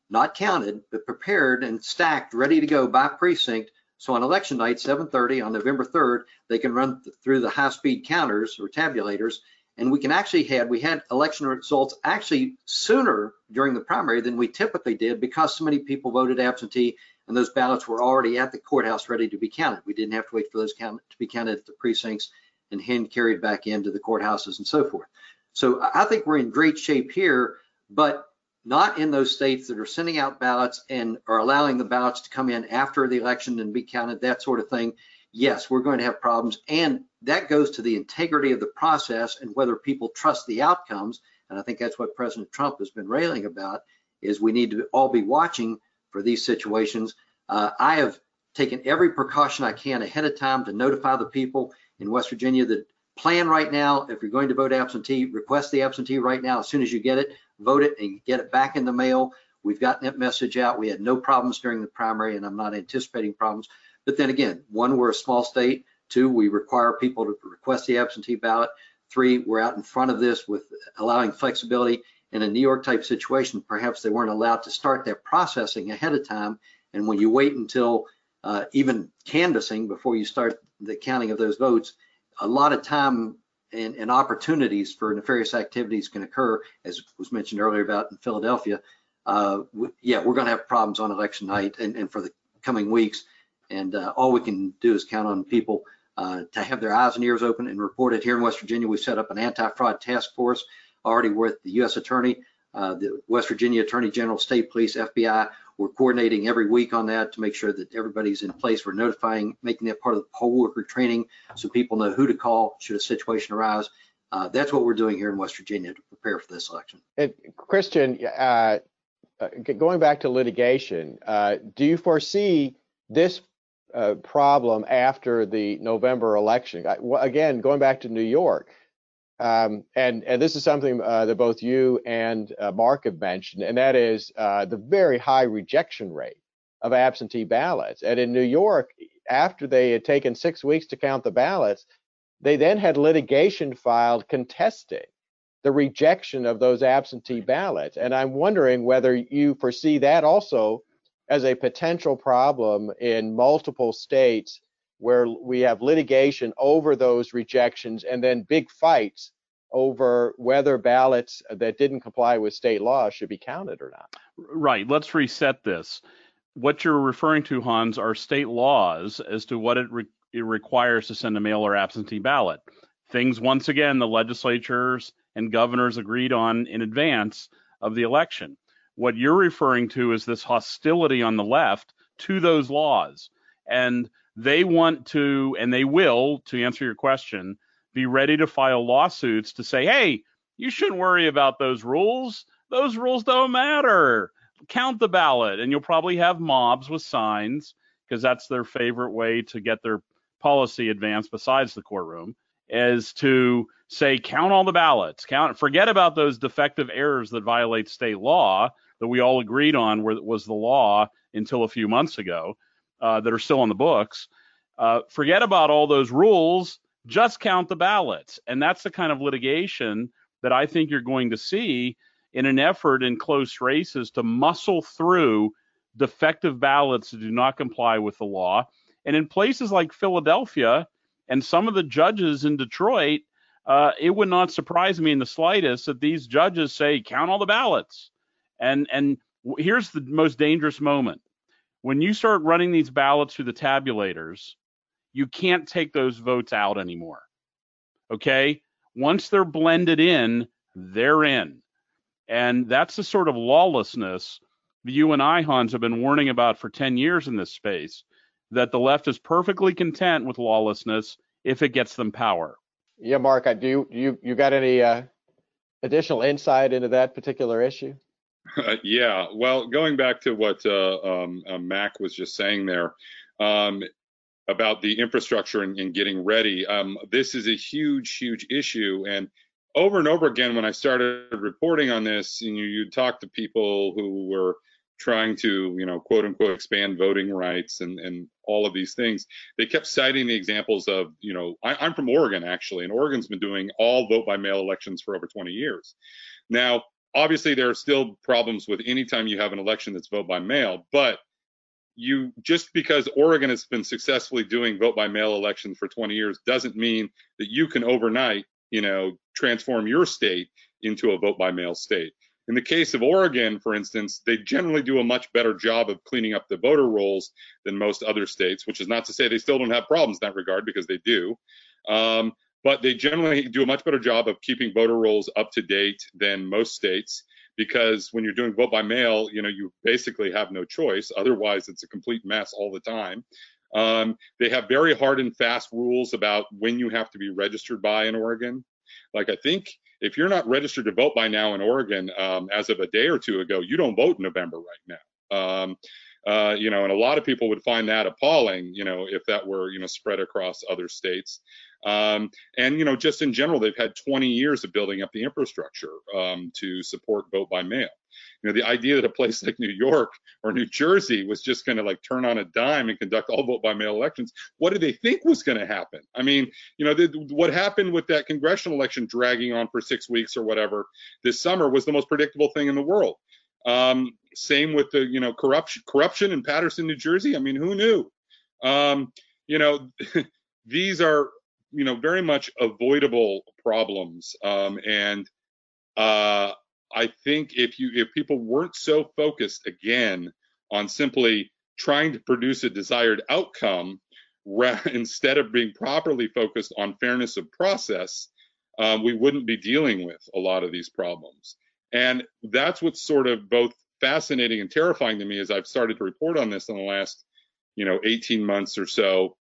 not counted, but prepared and stacked, ready to go by precinct. So on election night, 7:30 on November 3rd, they can run th through the high-speed counters or tabulators And we can actually had, we had election results actually sooner during the primary than we typically did because so many people voted absentee and those ballots were already at the courthouse ready to be counted. We didn't have to wait for those count, to be counted at the precincts and hand carried back into the courthouses and so forth. So I think we're in great shape here, but not in those states that are sending out ballots and are allowing the ballots to come in after the election and be counted, that sort of thing yes, we're going to have problems. And that goes to the integrity of the process and whether people trust the outcomes. And I think that's what President Trump has been railing about is we need to all be watching for these situations. Uh, I have taken every precaution I can ahead of time to notify the people in West Virginia that plan right now, if you're going to vote absentee, request the absentee right now. As soon as you get it, vote it and get it back in the mail. We've gotten that message out. We had no problems during the primary, and I'm not anticipating problems. But then again, one, we're a small state. Two, we require people to request the absentee ballot. Three, we're out in front of this with allowing flexibility. In a New York type situation, perhaps they weren't allowed to start that processing ahead of time. And when you wait until uh, even canvassing before you start the counting of those votes, a lot of time and, and, opportunities for nefarious activities can occur, as was mentioned earlier about in Philadelphia. Uh, yeah, we're going to have problems on election night and, and for the coming weeks. And uh, all we can do is count on people uh, to have their eyes and ears open and report it. Here in West Virginia, we set up an anti-fraud task force already with the U.S. Attorney, uh, the West Virginia Attorney General, State Police, FBI. We're coordinating every week on that to make sure that everybody's in place. We're notifying, making that part of the poll worker training so people know who to call should a situation arise. Uh, that's what we're doing here in West Virginia to prepare for this election. And Christian, uh, uh going back to litigation, uh, do you foresee this uh, problem after the November election. again, going back to New York, um, and and this is something uh, that both you and uh, Mark have mentioned, and that is uh, the very high rejection rate of absentee ballots. And in New York, after they had taken six weeks to count the ballots, they then had litigation filed contesting the rejection of those absentee ballots. And I'm wondering whether you foresee that also as a potential problem in multiple states where we have litigation over those rejections and then big fights over whether ballots that didn't comply with state law should be counted or not. Right. Let's reset this. What you're referring to, Hans, are state laws as to what it, re- it requires to send a mail or absentee ballot. Things, once again, the legislatures and governors agreed on in advance of the election. What you're referring to is this hostility on the left to those laws. And they want to, and they will, to answer your question, be ready to file lawsuits to say, hey, you shouldn't worry about those rules. Those rules don't matter. Count the ballot, and you'll probably have mobs with signs because that's their favorite way to get their policy advanced besides the courtroom is to say count all the ballots count forget about those defective errors that violate state law that we all agreed on were, was the law until a few months ago uh, that are still on the books. Uh, forget about all those rules just count the ballots. And that's the kind of litigation that i think you're going to see in an effort in close races to muscle through defective ballots that do not comply with the law. And in places like philadelphia and some of the judges in Detroit, uh, it would not surprise me in the slightest that these judges say count all the ballots. And and here's the most dangerous moment. When you start running these ballots through the tabulators, you can't take those votes out anymore. Okay? Once they're blended in, they're in. And that's the sort of lawlessness you and I, Hans, have been warning about for 10 years in this space that the left is perfectly content with lawlessness if it gets them power. Yeah, Mark, do you you you got any uh, additional insight into that particular issue? Uh, yeah, well, going back to what uh, um, uh, Mac was just saying there um, about the infrastructure and, and getting ready, um, this is a huge, huge issue. And over and over again, when I started reporting on this, you, you talk to people who were trying to, you know, quote unquote, expand voting rights and, and all of these things. They kept citing the examples of, you know, I, am from Oregon actually, and Oregon's been doing all vote by mail elections for over 20 years. Now, obviously, there are still problems with any time you have an election that's vote by mail, but you just because Oregon has been successfully doing vote by mail elections for 20 years doesn't mean that you can overnight, you know, transform your state into a vote by mail state. In the case of Oregon, for instance, they generally do a much better job of cleaning up the voter rolls than most other states, which is not to say they still don't have problems in that regard because they do. Um, but they generally do a much better job of keeping voter rolls up to date than most states because when you're doing vote by mail, you know, you basically have no choice. Otherwise, it's a complete mess all the time. Um, they have very hard and fast rules about when you have to be registered by in Oregon. Like I think if you're not registered to vote by now in Oregon, um, as of a day or two ago, you don't vote in November right now. Um, uh, you know, and a lot of people would find that appalling, you know, if that were, you know, spread across other states. Um, and, you know, just in general, they've had 20 years of building up the infrastructure um, to support vote by mail. You know, the idea that a place like New York or New Jersey was just going to like turn on a dime and conduct all vote by mail elections, what did they think was going to happen? I mean, you know, the, what happened with that congressional election dragging on for six weeks or whatever this summer was the most predictable thing in the world. Um, same with the, you know, corruption, corruption in Paterson, New Jersey. I mean, who knew? Um, you know, these are, you know, very much avoidable problems. Um, and uh, I think if you, if people weren't so focused again on simply trying to produce a desired outcome, instead of being properly focused on fairness of process, um, we wouldn't be dealing with a lot of these problems. And that's what's sort of both fascinating and terrifying to me as I've started to report on this in the last, you know, 18 months or so,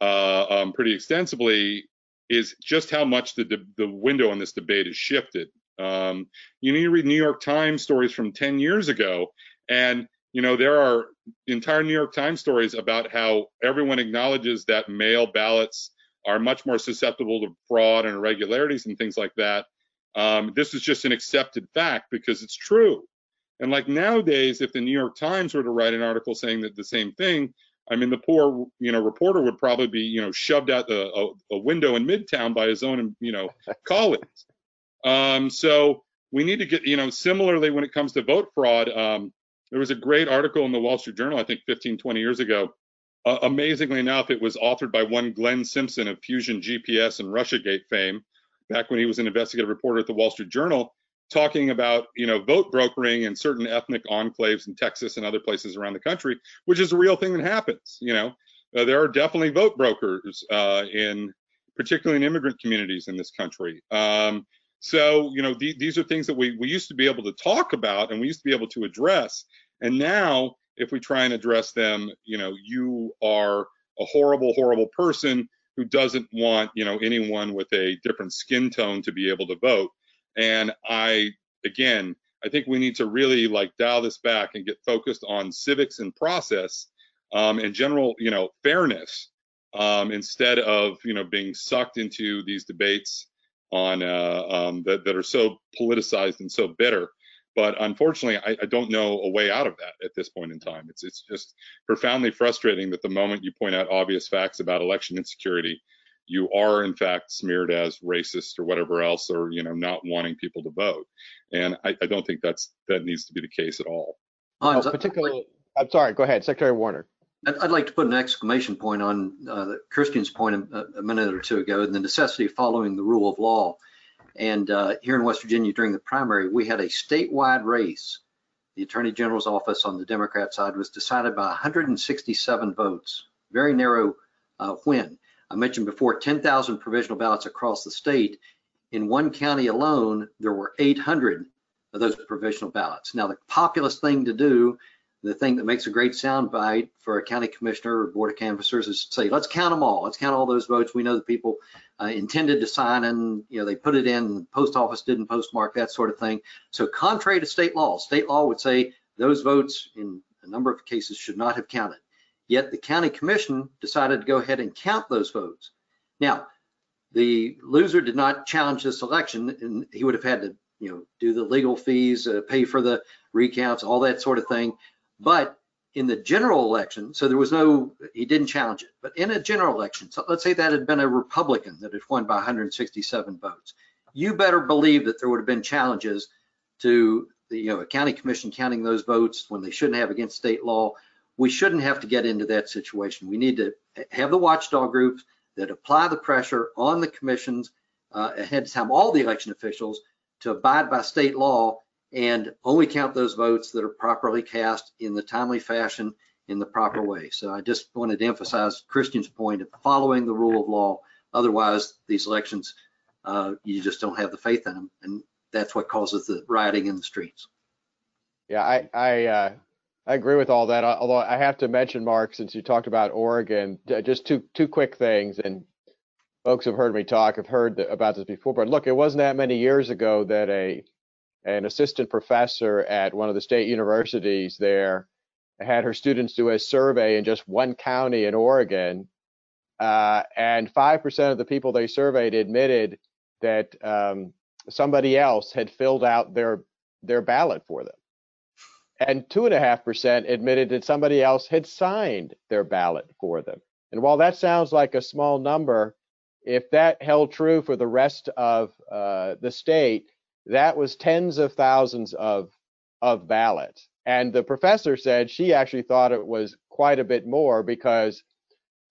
uh, um, pretty extensively, is just how much the the window on this debate has shifted. Um, you need to read New York Times stories from 10 years ago, and you know there are entire New York Times stories about how everyone acknowledges that mail ballots are much more susceptible to fraud and irregularities and things like that. Um, this is just an accepted fact because it's true. And like nowadays, if the New York Times were to write an article saying that the same thing, I mean, the poor, you know, reporter would probably be, you know, shoved out the, a, a window in Midtown by his own, you know, colleagues. Um, so we need to get, you know, similarly when it comes to vote fraud, um, there was a great article in the Wall Street Journal, I think 15, 20 years ago. Uh, amazingly enough, it was authored by one Glenn Simpson of Fusion GPS and Russiagate fame back when he was an investigative reporter at the Wall Street Journal, talking about you know vote brokering in certain ethnic enclaves in Texas and other places around the country, which is a real thing that happens. You know, uh, there are definitely vote brokers uh, in particularly in immigrant communities in this country. Um, so you know th- these are things that we we used to be able to talk about and we used to be able to address, and now if we try and address them, you know, you are a horrible, horrible person who doesn't want you know anyone with a different skin tone to be able to vote and i again i think we need to really like dial this back and get focused on civics and process um, and general you know fairness um, instead of you know being sucked into these debates on uh, um, that, that are so politicized and so bitter but unfortunately, I, I, don't know a way out of that at this point in time. It's it's just profoundly frustrating that the moment you point out obvious facts about election insecurity, you are in fact smeared as racist or whatever else, or you know not wanting people to vote. And I, I don't think that's that needs to be the case at all. Oh, particularly, I'm sorry. Go ahead, Secretary Warner. I'd like to put an exclamation point on uh, Christian's point a, a minute or two ago, and the necessity of following the rule of law. And uh, here in West Virginia during the primary, we had a statewide race. The Attorney General's office on the Democrat side was decided by 167 votes, very narrow uh, win. I mentioned before 10,000 provisional ballots across the state. In one county alone, there were 800 of those provisional ballots. Now, the populist thing to do the thing that makes a great soundbite for a county commissioner or board of canvassers is say, let's count them all. Let's count all those votes. We know the people uh, intended to sign and, you know, they put it in, post office didn't postmark, that sort of thing. So contrary to state law, state law would say those votes in a number of cases should not have counted. Yet the county commission decided to go ahead and count those votes. Now, the loser did not challenge this election and he would have had to, you know, do the legal fees, uh, pay for the recounts, all that sort of thing. But in the general election, so there was no, he didn't challenge it, but in a general election, so let's say that had been a Republican that had won by 167 votes, you better believe that there would have been challenges to the, you know, a county commission counting those votes when they shouldn't have against state law. We shouldn't have to get into that situation. We need to have the watchdog groups that apply the pressure on the commissions uh, ahead of time, all the election officials, to abide by state law and only count those votes that are properly cast in the timely fashion in the proper way. So I just wanted to emphasize Christian's point of following the rule of law. Otherwise, these elections, uh, you just don't have the faith in them. And that's what causes the rioting in the streets. Yeah, I I, uh, I agree with all that. Although I have to mention, Mark, since you talked about Oregon, just two two quick things. And folks have heard me talk, have heard about this before. But look, it wasn't that many years ago that a an assistant professor at one of the state universities there had her students do a survey in just one county in Oregon, uh, and five percent of the people they surveyed admitted that um, somebody else had filled out their their ballot for them, and two and a half percent admitted that somebody else had signed their ballot for them. And while that sounds like a small number, if that held true for the rest of uh, the state, that was tens of thousands of of ballots. And the professor said she actually thought it was quite a bit more because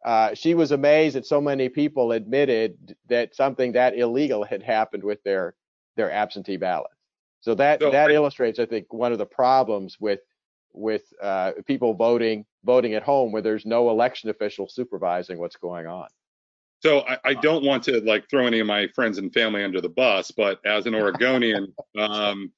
uh, she was amazed that so many people admitted that something that illegal had happened with their their absentee ballots. So that so, that illustrates, I think, one of the problems with with uh, people voting voting at home where there's no election official supervising what's going on. So I, I, don't want to like throw any of my friends and family under the bus, but as an Oregonian, um,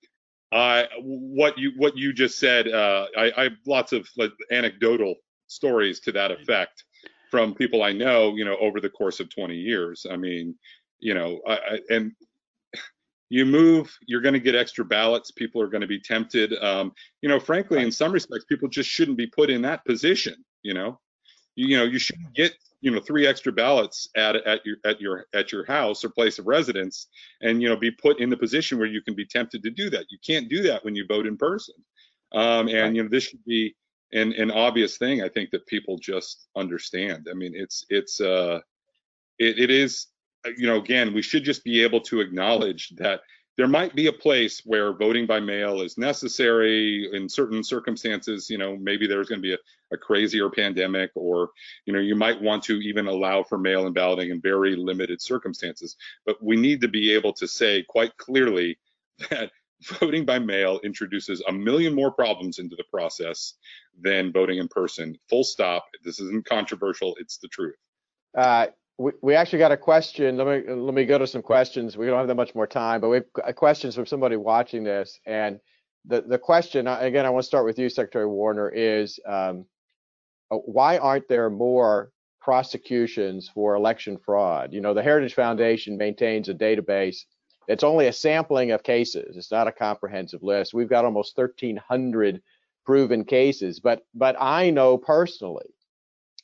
I what you what you just said, uh, I, I, have lots of like, anecdotal stories to that effect from people I know, you know, over the course of 20 years. I mean, you know, I, and you move, you're going to get extra ballots. People are going to be tempted. Um, you know, frankly, in some respects, people just shouldn't be put in that position. You know, you, you know, you shouldn't get you know three extra ballots at at your at your at your house or place of residence and you know be put in the position where you can be tempted to do that you can't do that when you vote in person um, and you know this should be an, an obvious thing i think that people just understand i mean it's it's uh it, it is you know again we should just be able to acknowledge that there might be a place where voting by mail is necessary in certain circumstances. You know, maybe there's going to be a, a, crazier pandemic, or you know, you might want to even allow for mail-in balloting in very limited circumstances. But we need to be able to say quite clearly that voting by mail introduces a million more problems into the process than voting in person. Full stop. This isn't controversial. It's the truth. Uh, we, actually got a question. Let me let me go to some questions. We don't have that much more time, but we have questions from somebody watching this. And the the question again, I want to start with you, Secretary Warner, is um, uh, why aren't there more prosecutions for election fraud? You know, the Heritage Foundation maintains a database. It's only a sampling of cases. It's not a comprehensive list. We've got almost 1,300 proven cases, but but I know personally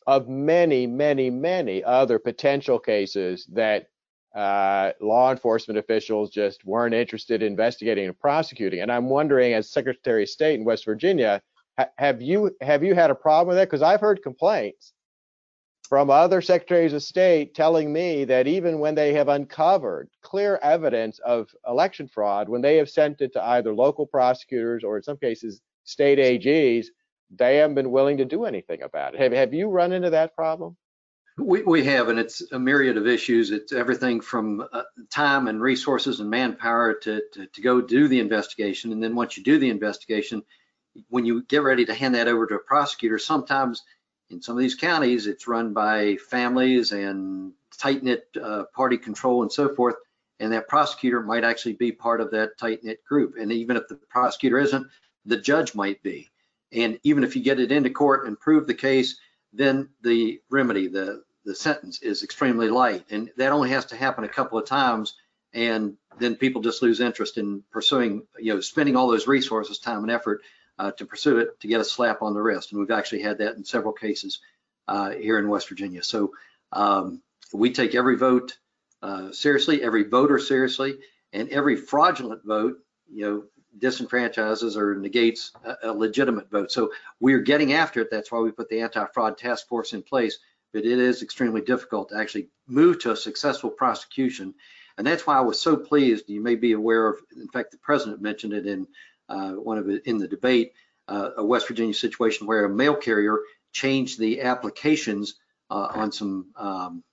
of many, many, many other potential cases that uh, law enforcement officials just weren't interested in investigating and prosecuting. And I'm wondering, as Secretary of State in West Virginia, ha- have you have you had a problem with that? Because I've heard complaints from other secretaries of state telling me that even when they have uncovered clear evidence of election fraud, when they have sent it to either local prosecutors or in some cases state AGs, they haven't been willing to do anything about it. Have, have you run into that problem? We, we have, and it's a myriad of issues. It's everything from uh, time and resources and manpower to, to, to go do the investigation. And then once you do the investigation, when you get ready to hand that over to a prosecutor, sometimes in some of these counties, it's run by families and tight knit uh, party control and so forth. And that prosecutor might actually be part of that tight knit group. And even if the prosecutor isn't, the judge might be. And even if you get it into court and prove the case, then the remedy, the, the sentence is extremely light. And that only has to happen a couple of times. And then people just lose interest in pursuing, you know, spending all those resources, time and effort uh, to pursue it to get a slap on the wrist. And we've actually had that in several cases uh, here in West Virginia. So um, we take every vote uh, seriously, every voter seriously, and every fraudulent vote, you know, disenfranchises or negates a, a legitimate vote. So we're getting after it. That's why we put the anti-fraud task force in place. But it is extremely difficult to actually move to a successful prosecution. And that's why I was so pleased. You may be aware of, in fact, the president mentioned it in uh, one of it in the debate, uh, a West Virginia situation where a mail carrier changed the applications uh, on some um,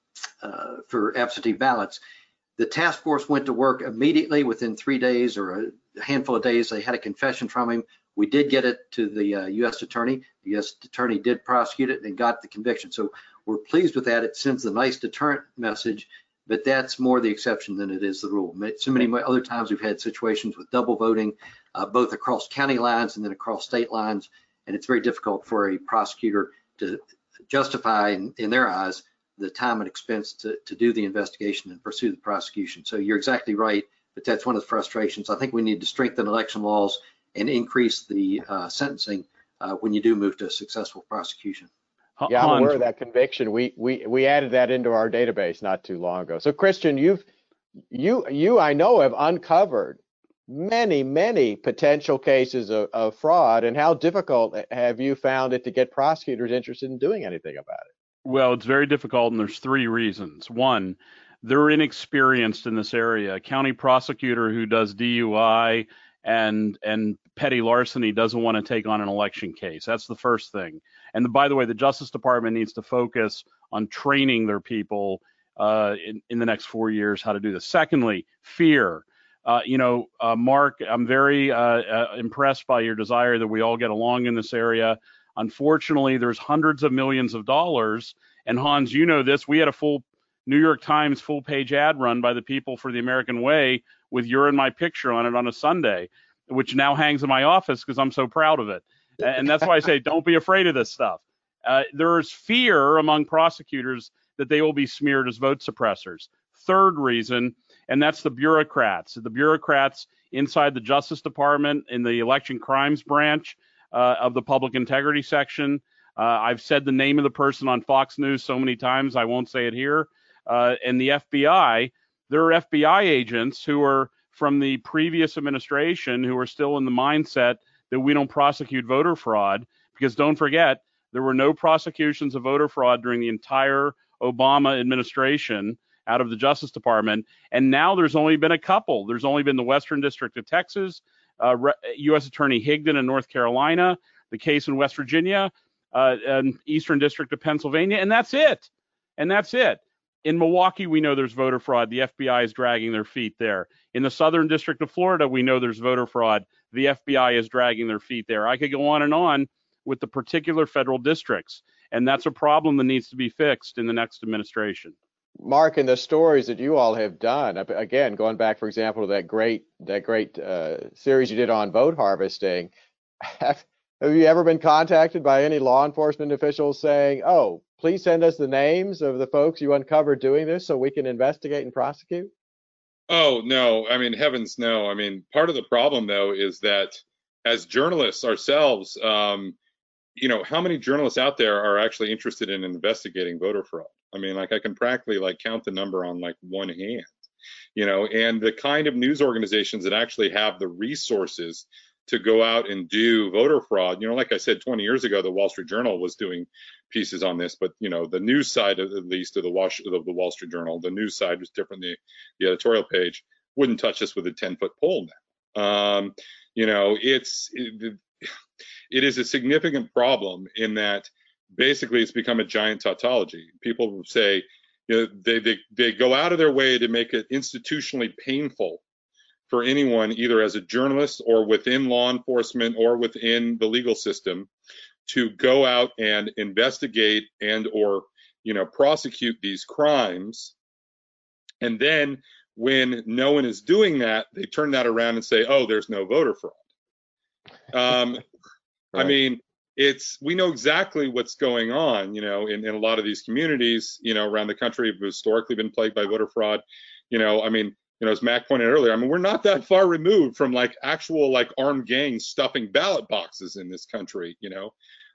uh, for absentee ballots The task force went to work immediately within three days or a handful of days. They had a confession from him. We did get it to the uh, U.S. attorney. The U.S. attorney did prosecute it and got the conviction. So we're pleased with that. It sends a nice deterrent message, but that's more the exception than it is the rule. So many other times we've had situations with double voting, uh, both across county lines and then across state lines, and it's very difficult for a prosecutor to justify, in, in their eyes, the time and expense to, to do the investigation and pursue the prosecution. So you're exactly right, but that's one of the frustrations. I think we need to strengthen election laws and increase the uh, sentencing uh, when you do move to a successful prosecution. Yeah, I'm aware of that conviction. We we we added that into our database not too long ago. So Christian, you've you you I know have uncovered many many potential cases of, of fraud, and how difficult have you found it to get prosecutors interested in doing anything about it? Well, it's very difficult, and there's three reasons. One, they're inexperienced in this area. A county prosecutor who does DUI and and petty larceny doesn't want to take on an election case. That's the first thing. And the, by the way, the Justice Department needs to focus on training their people uh, in, in the next four years how to do this. Secondly, fear. Uh, you know, uh, Mark, I'm very uh, uh, impressed by your desire that we all get along in this area. Unfortunately, there's hundreds of millions of dollars. And Hans, you know this. We had a full New York Times full page ad run by the people for the American Way with your and my picture on it on a Sunday, which now hangs in my office because I'm so proud of it. And that's why I say don't be afraid of this stuff. Uh, there's fear among prosecutors that they will be smeared as vote suppressors. Third reason, and that's the bureaucrats. The bureaucrats inside the Justice Department in the election crimes branch uh, of the public integrity section. Uh, I've said the name of the person on Fox News so many times, I won't say it here. Uh, and the FBI, there are FBI agents who are from the previous administration who are still in the mindset that we don't prosecute voter fraud because don't forget there were no prosecutions of voter fraud during the entire Obama administration out of the Justice Department, and now there's only been a couple. There's only been the Western District of Texas, uh, Re- U.S. Attorney Higdon in North Carolina, the case in West Virginia, uh, and Eastern District of Pennsylvania, and that's it. And that's it. In Milwaukee, we know there's voter fraud. The FBI is dragging their feet there. In the Southern District of Florida, we know there's voter fraud. The FBI is dragging their feet there. I could go on and on with the particular federal districts, and that's a problem that needs to be fixed in the next administration. Mark, in the stories that you all have done, again, going back, for example, to that great that great uh, series you did on vote harvesting, have, have you ever been contacted by any law enforcement officials saying, "Oh, please send us the names of the folks you uncovered doing this so we can investigate and prosecute? Oh, no. I mean, heavens no. I mean, part of the problem, though, is that as journalists ourselves, um, you know, how many journalists out there are actually interested in investigating voter fraud? I mean, like I can practically like count the number on like one hand, you know, and the kind of news organizations that actually have the resources to go out and do voter fraud. You know, like I said, 20 years ago, the Wall Street Journal was doing pieces on this, but you know, the news side, at least of the, Wash, of the Wall Street Journal, the news side was different. The, the editorial page wouldn't touch this with a 10 foot pole now. Um, you know, it's it, it is a significant problem in that basically it's become a giant tautology. People say, you know, they, they, they go out of their way to make it institutionally painful for anyone, either as a journalist or within law enforcement or within the legal system, to go out and investigate and or you know prosecute these crimes. And then when no one is doing that, they turn that around and say, "Oh, there's no voter fraud." Um, right. I mean, it's we know exactly what's going on, you know, in, in a lot of these communities, you know, around the country have historically been plagued by voter fraud. You know, I mean, you know, as Mac pointed earlier, I mean, we're not that far removed from like actual like armed gangs stuffing ballot boxes in this country. You know,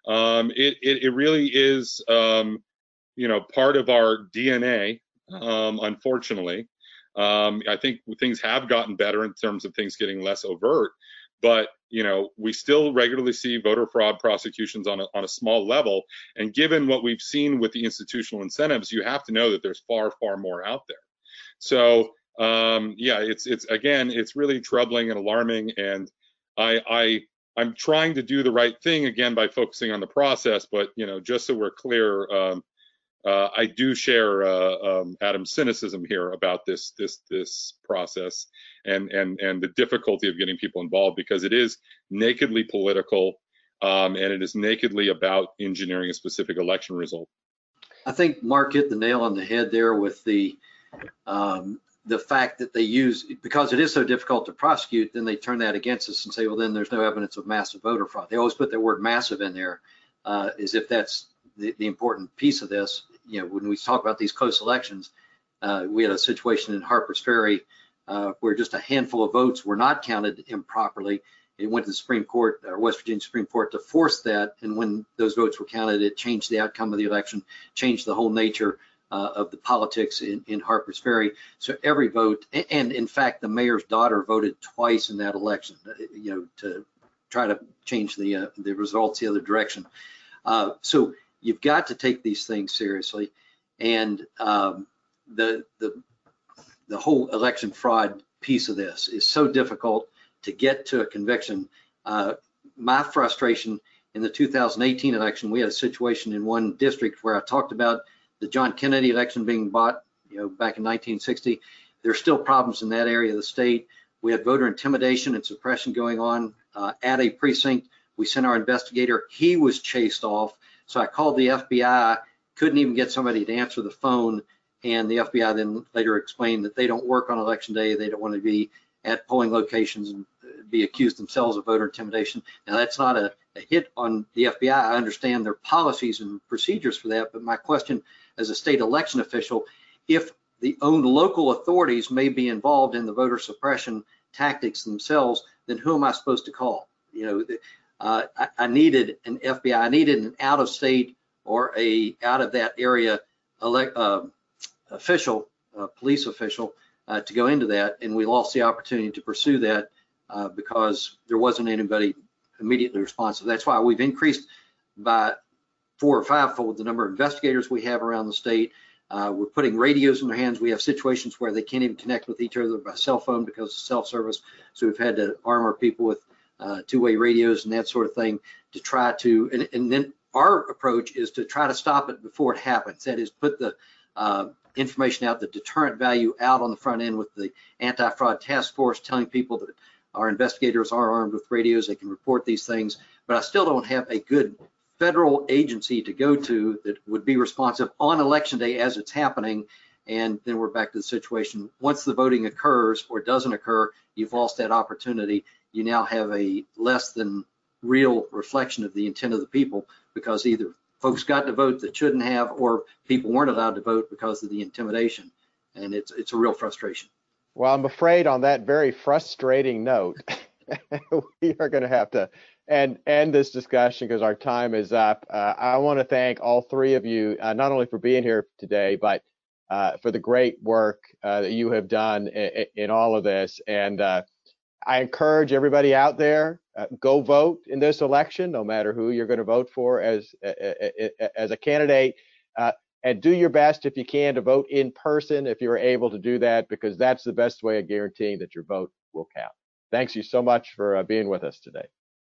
um, it, it, it really is, um, you know, part of our DNA. Um, unfortunately, um, I think things have gotten better in terms of things getting less overt, but you know, we still regularly see voter fraud prosecutions on a, on a small level. And given what we've seen with the institutional incentives, you have to know that there's far, far more out there. So um, yeah, it's it's again, it's really troubling and alarming, and I I I'm trying to do the right thing again by focusing on the process, but you know, just so we're clear, um, uh, I do share uh, um, Adam's cynicism here about this this this process and and and the difficulty of getting people involved because it is nakedly political um, and it is nakedly about engineering a specific election result. I think Mark hit the nail on the head there with the um, the fact that they use because it is so difficult to prosecute, then they turn that against us and say, well, then there's no evidence of massive voter fraud. They always put the word massive in there uh, as if that's the, the important piece of this you know, when we talk about these close elections, uh, we had a situation in Harpers Ferry uh, where just a handful of votes were not counted improperly. It went to the Supreme Court, or West Virginia Supreme Court, to force that. And when those votes were counted, it changed the outcome of the election, changed the whole nature uh, of the politics in, in Harpers Ferry. So every vote, and in fact, the mayor's daughter voted twice in that election, uh, you know, to try to change the uh, the results the other direction. Uh, so you've got to take these things seriously. And um, the, the, the whole election fraud piece of this is so difficult to get to a conviction. Uh, my frustration in the 2018 election, we had a situation in one district where I talked about the John Kennedy election being bought, you know, back in 1960. There's still problems in that area of the state. We had voter intimidation and suppression going on uh, at a precinct. We sent our investigator. He was chased off. So I called the FBI, couldn't even get somebody to answer the phone. And the FBI then later explained that they don't work on election day. They don't want to be at polling locations and be accused themselves of voter intimidation. Now, that's not a, a hit on the FBI. I understand their policies and procedures for that. But my question as a state election official, if the own local authorities may be involved in the voter suppression tactics themselves, then who am I supposed to call? You know, uh, I, I, needed an FBI, I needed an out of state or a out of that area elect, uh, official, uh, police official to go into that. And we lost the opportunity to pursue that uh, because there wasn't anybody immediately responsive. That's why we've increased by four or five fold the number of investigators we have around the state. Uh, we're putting radios in their hands. We have situations where they can't even connect with each other by cell phone because of self-service. So we've had to arm our people with uh, two-way radios and that sort of thing to try to, and, and, then our approach is to try to stop it before it happens. That is, put the uh, information out, the deterrent value out on the front end with the anti-fraud task force, telling people that our investigators are armed with radios, they can report these things. But I still don't have a good federal agency to go to that would be responsive on election day as it's happening. And then we're back to the situation. Once the voting occurs or doesn't occur, you've lost that opportunity you now have a less than real reflection of the intent of the people because either folks got to vote that shouldn't have or people weren't allowed to vote because of the intimidation. And it's it's a real frustration. Well, I'm afraid on that very frustrating note, we are going to have to end end this discussion because our time is up. Uh, I want to thank all three of you, uh, not only for being here today, but uh, for the great work uh, that you have done in, in all of this. And uh, I encourage everybody out there, uh, go vote in this election, no matter who you're going to vote for as as a candidate, and do your best if you can to vote in person if you're able to do that, because that's the best way of guaranteeing that your vote will count. Thanks you so much for being with us today.